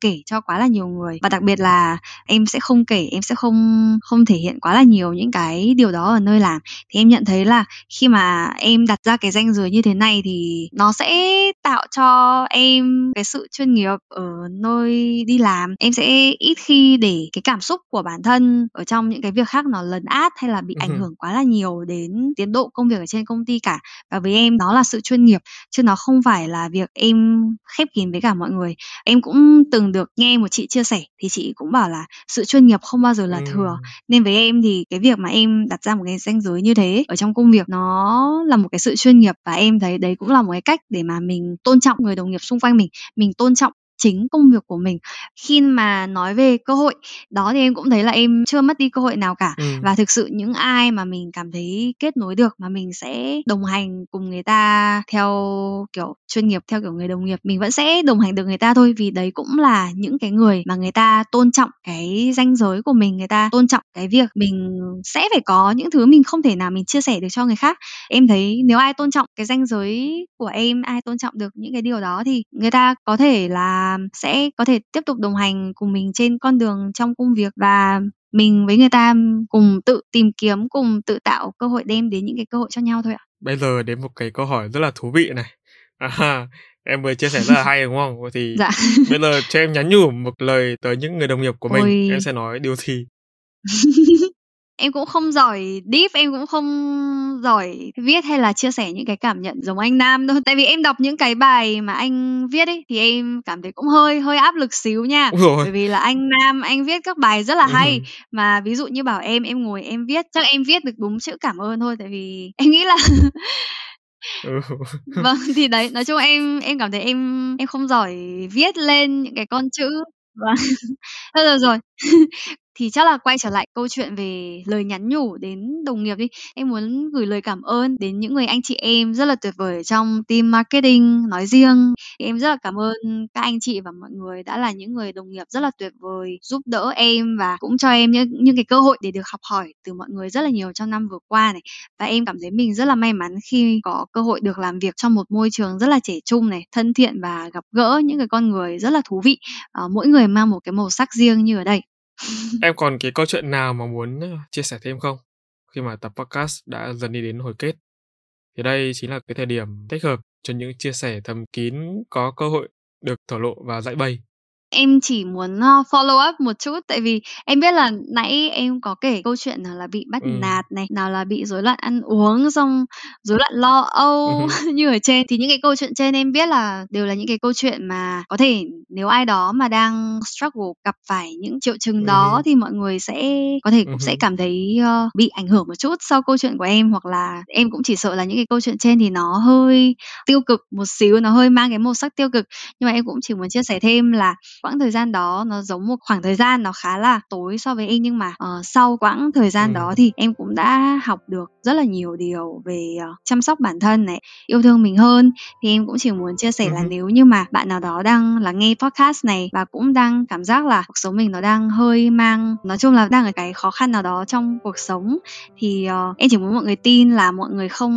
kể cho quá là nhiều người. Và đặc biệt là em sẽ không kể, em sẽ không không thể hiện quá là nhiều những cái điều đó ở nơi làm. Thì em nhận thấy thấy là khi mà em đặt ra cái ranh giới như thế này thì nó sẽ tạo cho em cái sự chuyên nghiệp ở nơi đi làm. Em sẽ ít khi để cái cảm xúc của bản thân ở trong những cái việc khác nó lấn át hay là bị ảnh hưởng quá là nhiều đến tiến độ công việc ở trên công ty cả. Và với em đó là sự chuyên nghiệp chứ nó không phải là việc em khép kín với cả mọi người. Em cũng từng được nghe một chị chia sẻ thì chị cũng bảo là sự chuyên nghiệp không bao giờ là thừa. Nên với em thì cái việc mà em đặt ra một cái ranh giới như thế ở trong công việc nó là một cái sự chuyên nghiệp và em thấy đấy cũng là một cái cách để mà mình tôn trọng người đồng nghiệp xung quanh mình mình tôn trọng chính công việc của mình. Khi mà nói về cơ hội đó thì em cũng thấy là em chưa mất đi cơ hội nào cả. Ừm. và thực sự những ai mà mình cảm thấy kết nối được mà mình sẽ đồng hành cùng người ta theo kiểu chuyên nghiệp theo kiểu người đồng nghiệp mình vẫn sẽ đồng hành được người ta thôi. Vì đấy cũng là những cái người mà người ta tôn trọng cái ranh giới của mình người ta tôn trọng cái việc mình sẽ phải có những thứ mình không thể nào mình chia sẻ được cho người khác. Em thấy nếu ai tôn trọng cái ranh giới của em ai tôn trọng được những cái điều đó thì người ta có thể là sẽ có thể tiếp tục đồng hành cùng mình trên con đường trong công việc và mình với người ta cùng tự tìm kiếm cùng tự tạo cơ hội đem đến những cái cơ hội cho nhau thôi ạ Bây giờ đến một cái câu hỏi rất là thú vị này. À, em vừa chia sẻ rất là hay đúng không? Thì dạ bây giờ cho em nhắn nhủ một lời tới những người đồng nghiệp của mình, Ôi. em sẽ nói điều gì? em cũng không giỏi deep em cũng không giỏi viết hay là chia sẻ những cái cảm nhận giống anh Nam đâu. Tại vì em đọc những cái bài mà anh viết ấy thì em cảm thấy cũng hơi hơi áp lực xíu nha. Bởi vì là anh Nam anh viết các bài rất là hay. Ừm. mà ví dụ như bảo em em ngồi em viết chắc em viết được đúng chữ cảm ơn thôi. Tại vì em nghĩ là Ừ. vâng thì đấy nói chung em em cảm thấy em em không giỏi viết lên những cái con chữ. Vâng. Thôi được rồi thì chắc là quay trở lại câu chuyện về lời nhắn nhủ đến đồng nghiệp đi. Em muốn gửi lời cảm ơn đến những người anh chị em rất là tuyệt vời trong team marketing nói riêng. Em rất là cảm ơn các anh chị và mọi người đã là những người đồng nghiệp rất là tuyệt vời giúp đỡ em và cũng cho em những những cái cơ hội để được học hỏi từ mọi người rất là nhiều trong năm vừa qua này. Và em cảm thấy mình rất là may mắn khi có cơ hội được làm việc trong một môi trường rất là trẻ trung này thân thiện và gặp gỡ những cái con người rất là thú vị. À, mỗi người mang một cái màu sắc riêng như ở đây. Em còn cái câu chuyện nào mà muốn ờ, chia sẻ thêm không? Khi mà tập podcast đã dần đi đến hồi kết. Thì đây chính là cái thời điểm thích hợp cho những chia sẻ thầm kín có cơ hội được thổ lộ và giải bày. Em chỉ muốn, ơ, follow up một chút, tại vì em biết là nãy em có kể câu chuyện nào là bị bắt Ừm. nạt này, nào là bị rối loạn ăn uống, xong rối loạn lo âu Ừm như ở trên. Thì những cái câu chuyện trên em biết là đều là những cái câu chuyện mà có thể nếu ai đó mà đang struggle gặp phải những triệu chứng Ừm đó hứm. thì mọi người sẽ có thể Ừm cũng sẽ hứm. cảm thấy, ơ, bị ảnh hưởng một chút sau câu chuyện của em, hoặc là em cũng chỉ sợ là những cái câu chuyện trên thì nó hơi tiêu cực một xíu, nó hơi mang cái màu sắc tiêu cực. Nhưng mà em cũng chỉ muốn chia sẻ thêm là quãng thời gian đó nó giống một khoảng thời gian nó khá là tối so với em, nhưng mà, ờ, sau quãng thời gian đó Ừm. thì em cũng đã học được rất là nhiều điều về, ờ, chăm sóc bản thân này, yêu thương mình hơn. Thì em cũng chỉ muốn chia sẻ Ừm là nếu như mà bạn nào đó đang lắng nghe podcast này và cũng đang cảm giác là cuộc sống mình nó đang hơi mang nói chung là đang ở cái khó khăn nào đó trong cuộc sống, thì, ờ, em chỉ muốn mọi người tin là mọi người không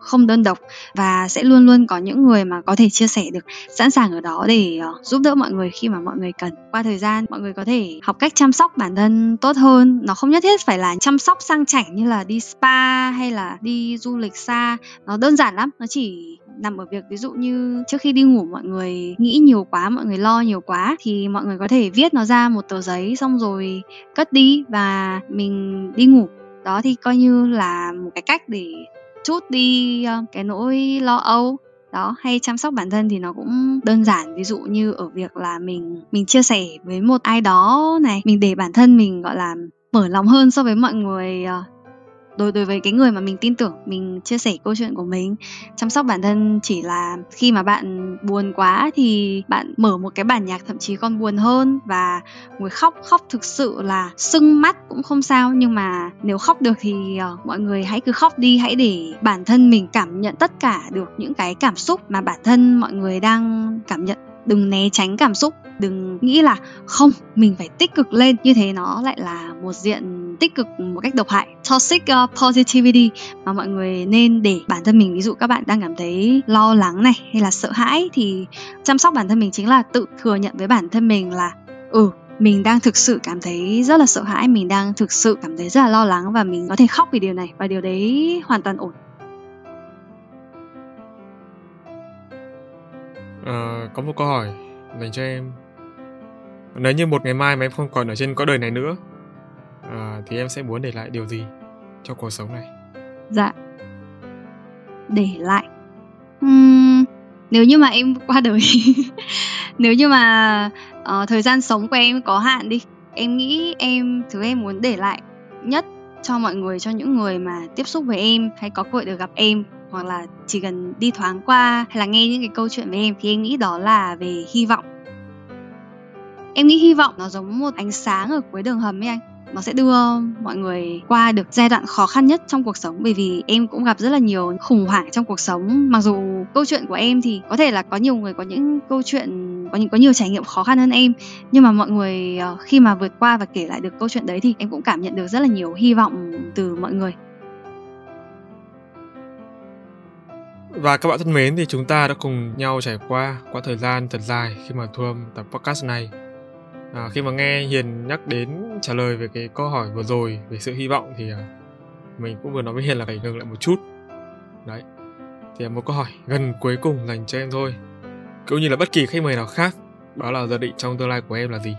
không đơn độc và sẽ luôn luôn có những người mà có thể chia sẻ được, sẵn sàng ở đó để, ờ, giúp đỡ mọi người khi mà mọi người cần. Qua thời gian mọi người có thể học cách chăm sóc bản thân tốt hơn, nó không nhất thiết phải là chăm sóc sang chảnh như là đi spa hay là đi du lịch xa, nó đơn giản lắm, nó chỉ nằm ở việc ví dụ như trước khi đi ngủ mọi người nghĩ nhiều quá, mọi người lo nhiều quá thì mọi người có thể viết nó ra một tờ giấy xong rồi cất đi và mình đi ngủ. Đó thì coi như là một cái cách để chút đi, ờ, cái nỗi lo âu. Đó, hay chăm sóc bản thân thì nó cũng đơn giản, ví dụ như ở việc là mình mình chia sẻ với một ai đó này, mình để bản thân mình, gọi là, mở lòng hơn so với mọi người, ờ, đối đối với cái người mà mình tin tưởng, mình chia sẻ câu chuyện của mình. Chăm sóc bản thân chỉ là khi mà bạn buồn quá thì bạn mở một cái bản nhạc thậm chí còn buồn hơn và ngồi khóc, khóc thực sự là sưng mắt cũng không sao, nhưng mà nếu khóc được thì, ờ, mọi người hãy cứ khóc đi, hãy để bản thân mình cảm nhận tất cả được những cái cảm xúc mà bản thân mọi người đang cảm nhận. Đừng né tránh cảm xúc, đừng nghĩ là "Không, mình phải tích cực lên", như thế nó lại là một diện tích cực một cách độc hại, toxic, ờ, positivity mà mọi người nên để bản thân mình. Ví dụ các bạn đang cảm thấy lo lắng này, hay là sợ hãi thì chăm sóc bản thân mình chính là tự thừa nhận với bản thân mình là "Ừ, mình đang thực sự cảm thấy rất là sợ hãi mình đang thực sự cảm thấy rất là lo lắng và mình có thể khóc vì điều này và điều đấy hoàn toàn ổn à, có một câu hỏi dành cho em nếu như một ngày mai mà em không còn ở trên cõi đời này nữa à, thì em sẽ muốn để lại điều gì cho cuộc sống này? Dạ. Để lại. Uhm, nếu như mà em qua đời nếu như mà uh, thời gian sống của em có hạn đi em nghĩ em thứ em muốn để lại nhất cho mọi người cho những người mà tiếp xúc với em hay có cơ hội được gặp em hoặc là chỉ cần đi thoáng qua hay là nghe những cái câu chuyện về em thì em nghĩ đó là về hy vọng em nghĩ hy vọng nó giống một ánh sáng ở cuối đường hầm ấy anh. Nó sẽ đưa mọi người qua được giai đoạn khó khăn nhất trong cuộc sống, bởi vì em cũng gặp rất là nhiều khủng hoảng trong cuộc sống. Mặc dù câu chuyện của em thì có thể là có nhiều người có những câu chuyện, có những, có nhiều trải nghiệm khó khăn hơn em, nhưng mà mọi người ờ, khi mà vượt qua và kể lại được câu chuyện đấy thì em cũng cảm nhận được rất là nhiều hy vọng từ mọi người. Và các bạn thân mến, thì chúng ta đã cùng nhau trải qua quãng thời gian thật dài khi mà thu âm tập podcast này à, khi mà nghe hiền nhắc đến trả lời về cái câu hỏi vừa rồi về sự hy vọng thì à, mình cũng vừa nói với hiền là phải ngừng lại một chút. Đấy thì một câu hỏi gần cuối cùng dành cho em thôi. Cũng như là bất kỳ khách mời nào khác đó là dự định trong tương lai của em là gì?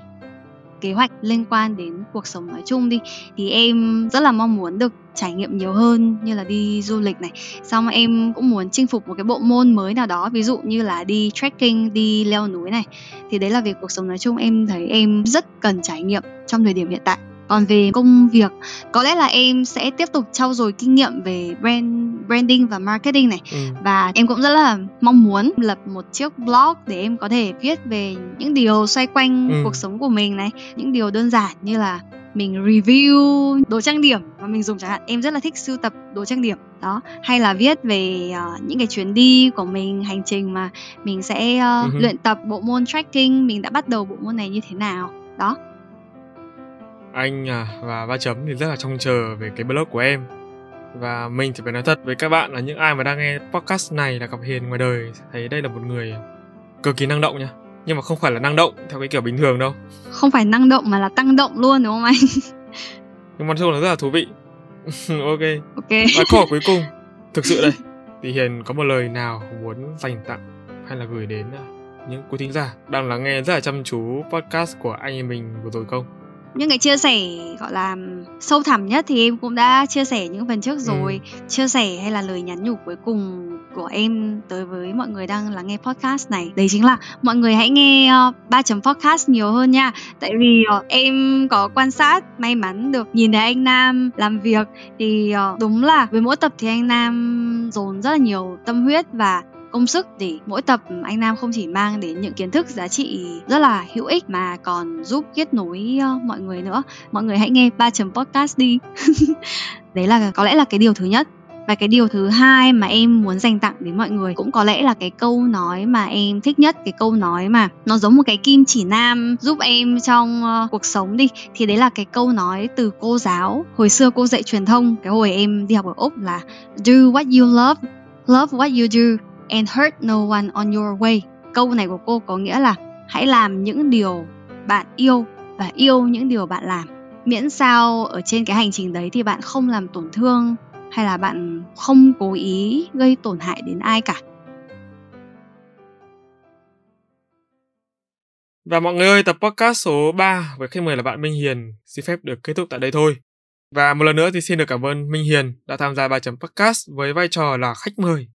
Kế hoạch liên quan đến cuộc sống nói chung đi. Thì em rất là mong muốn được trải nghiệm nhiều hơn như là đi du lịch này. Xong em cũng muốn chinh phục một cái bộ môn mới nào đó, ví dụ như là đi trekking, đi leo núi này. Thì đấy là việc cuộc sống nói chung. Em thấy em rất cần trải nghiệm trong thời điểm hiện tại còn về công việc có lẽ là em sẽ tiếp tục trau dồi kinh nghiệm về brand branding và marketing này ừ. và em cũng rất là mong muốn lập một chiếc blog để em có thể viết về những điều xoay quanh ừ. cuộc sống của mình này những điều đơn giản như là mình review đồ trang điểm mà mình dùng chẳng hạn em rất là thích sưu tập đồ trang điểm đó hay là viết về uh, những cái chuyến đi của mình hành trình mà mình sẽ uh, uh-huh. luyện tập bộ môn trekking mình đã bắt đầu bộ môn này như thế nào đó anh à, và ba chấm thì rất là trông chờ về cái blog của em. Và mình thì phải nói thật với các bạn là những ai mà đang nghe podcast này là gặp hiền ngoài đời thấy đây là một người cực kỳ năng động nha. Nhưng mà không phải là năng động theo cái kiểu bình thường đâu. Không phải năng động mà là tăng động luôn đúng không anh? Nhưng mà chung là rất là thú vị. Ok. Ok. Và câu hỏi cuối cùng. Thực sự đây thì hiền có một lời nào muốn dành tặng hay là gửi đến à, những quý thính giả đang lắng nghe rất là chăm chú podcast của anh em mình vừa rồi không những cái chia sẻ gọi là sâu thẳm nhất thì em cũng đã chia sẻ những phần trước ừ. rồi ừ. chia sẻ hay là lời nhắn nhủ cuối cùng của em tới với mọi người đang lắng nghe podcast này đấy chính là mọi người hãy nghe uh, ba chấm podcast nhiều hơn nha tại vì uh, em có quan sát may mắn được nhìn thấy anh Nam làm việc thì uh, đúng là với mỗi tập thì anh Nam dồn rất là nhiều tâm huyết và công sức để mỗi tập anh Nam không chỉ mang đến những kiến thức giá trị rất là hữu ích mà còn giúp kết nối ờ, mọi người nữa. Mọi người hãy nghe ba chấm podcast đi. Đấy là có lẽ là cái điều thứ nhất và cái điều thứ hai mà em muốn dành tặng đến mọi người cũng có lẽ là cái câu nói mà em thích nhất cái câu nói mà nó giống một cái kim chỉ nam giúp em trong uh, cuộc sống đi thì đấy là cái câu nói từ cô giáo hồi xưa cô dạy truyền thông cái hồi em đi học ở úc là do what you love love what you do and hurt no one on your way. Câu này của cô có nghĩa là hãy làm những điều bạn yêu và yêu những điều bạn làm. Miễn sao ở trên cái hành trình đấy thì bạn không làm tổn thương hay là bạn không cố ý gây tổn hại đến ai cả. Và mọi người ơi, tập podcast số 3 với khách mời là bạn Minh Hiền xin phép được kết thúc tại đây thôi. Và một lần nữa thì xin được cảm ơn Minh Hiền đã tham gia bài chấm podcast với vai trò là khách mời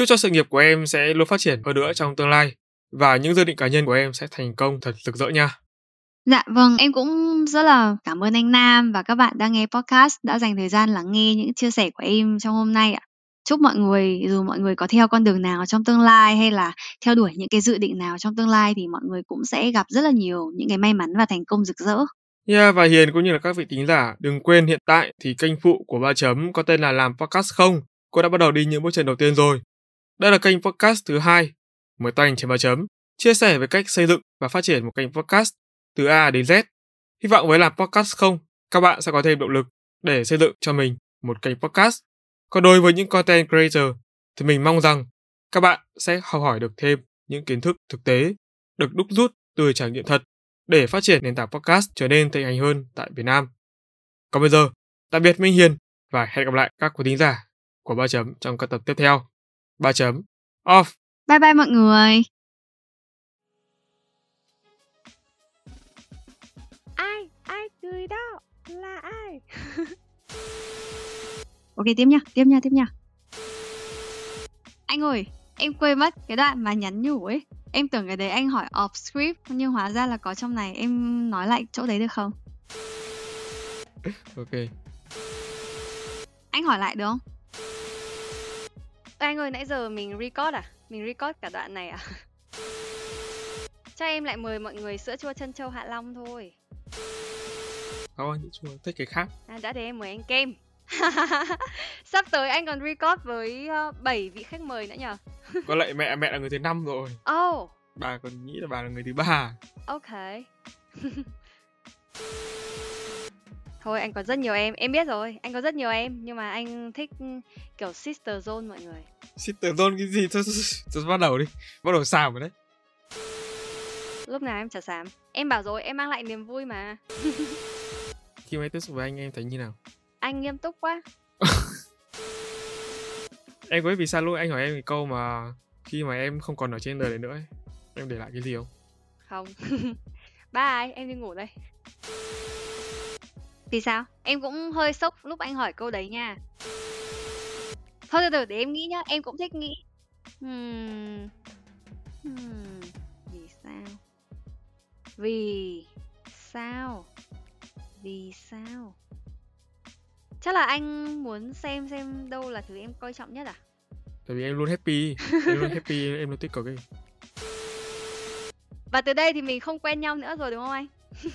Chúc cho sự nghiệp của em sẽ luôn phát triển hơn nữa trong tương lai và những dự định cá nhân của em sẽ thành công thật rực rỡ nha. Dạ vâng, em cũng rất là cảm ơn anh Nam và các bạn đang nghe podcast đã dành thời gian lắng nghe những chia sẻ của em trong hôm nay ạ. Chúc mọi người dù mọi người có theo con đường nào trong tương lai hay là theo đuổi những cái dự định nào trong tương lai thì mọi người cũng sẽ gặp rất là nhiều những cái may mắn và thành công rực rỡ. Yeah, và Hiền cũng như là các vị tính giả, đừng quên hiện tại thì kênh phụ của Ba Chấm có tên là Làm Podcast Không. Cô đã bắt đầu đi những bước chân đầu tiên rồi. Đây là kênh podcast thứ hai, mới toanh chấm ba chấm, chia sẻ về cách xây dựng và phát triển một kênh podcast từ A đến Z. Hy vọng với làm podcast không, các bạn sẽ có thêm động lực để xây dựng cho mình một kênh podcast. Còn đối với những content creator thì mình mong rằng các bạn sẽ học hỏi được thêm những kiến thức thực tế được đúc rút từ trải nghiệm thật để phát triển nền tảng podcast trở nên thịnh hành hơn tại Việt Nam. Còn bây giờ, tạm biệt Minh Hiền và hẹn gặp lại các quý thính giả của Ba Chấm trong các tập tiếp theo. Ba Chấm Off. Bye bye mọi người. Ai? Ai cười đó? Là ai? ok tiếp nha, tiếp nha, tiếp nha. Anh ơi, em quên mất cái đoạn mà nhắn nhủ ấy. Em tưởng cái đấy anh hỏi off script nhưng hóa ra là có trong này. Em nói lại chỗ đấy được không? ok. Anh hỏi lại được không? Anh ơi, nãy giờ mình record à? Mình record cả đoạn này à? Cho em lại mời mọi người sữa chua chân châu Hạ Long thôi. Không, anh chua thích cái khác. À, đã để em mời anh kem. Sắp tới anh còn record với uh, 7 vị khách mời nữa nhờ? Có lại mẹ mẹ là người thứ năm rồi. Oh. Bà còn nghĩ là bà là người thứ ba. Ok. Thôi anh có rất nhiều em, em biết rồi, anh có rất nhiều em nhưng mà anh thích kiểu sister zone mọi người. Sister zone cái gì? Thôi, thôi, bắt đầu đi. Bắt đầu xàm rồi đấy. Lúc nào em chả xàm. Em bảo rồi, em mang lại niềm vui mà. Khi mà tiếp xúc với anh em thấy như nào? Anh nghiêm túc quá. em có biết vì sao lúc anh hỏi em một câu mà khi mà em không còn ở trên đời này nữa ấy, em để lại cái gì không? Không. Bye, em đi ngủ đây. Vì sao? Em cũng hơi sốc lúc anh hỏi câu đấy nha. Thôi từ từ để em nghĩ nhá, em cũng thích nghĩ. Hmm. Hmm. Vì sao? Vì sao? Vì sao? Chắc là anh muốn xem xem đâu là thứ em coi trọng nhất à? Tại vì em luôn happy, em luôn happy, em luôn tích cực ấy. Và từ đây thì mình không quen nhau nữa rồi đúng không anh?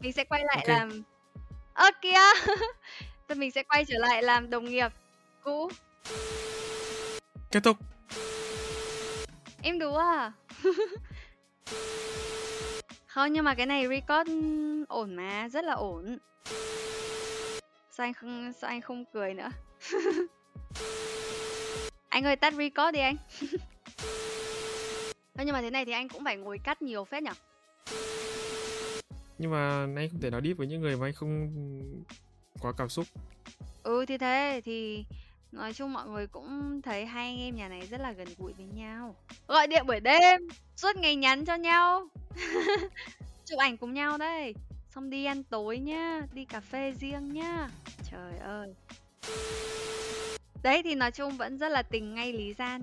mình sẽ quay lại okay. làm ơ kìa. Thì mình sẽ quay trở lại làm đồng nghiệp cũ. Kết thúc. Em đùa à? Không nhưng mà cái này record ổn mà rất là ổn. Sao anh không sao anh không cười nữa? Anh ơi tắt record đi anh. Nhưng mà thế này thì anh cũng phải ngồi cắt nhiều phết nhỉ nhưng mà anh không thể nói deep với những người mà anh không quá cảm xúc. Ừ thì thế, thì nói chung mọi người cũng thấy hai anh em nhà này rất là gần gũi với nhau. Gọi điện buổi đêm, suốt ngày nhắn cho nhau, chụp ảnh cùng nhau đây. Xong đi ăn tối nhá, đi cà phê riêng nhá. Trời ơi. Đấy, thì nói chung vẫn rất là tình ngay lý gian.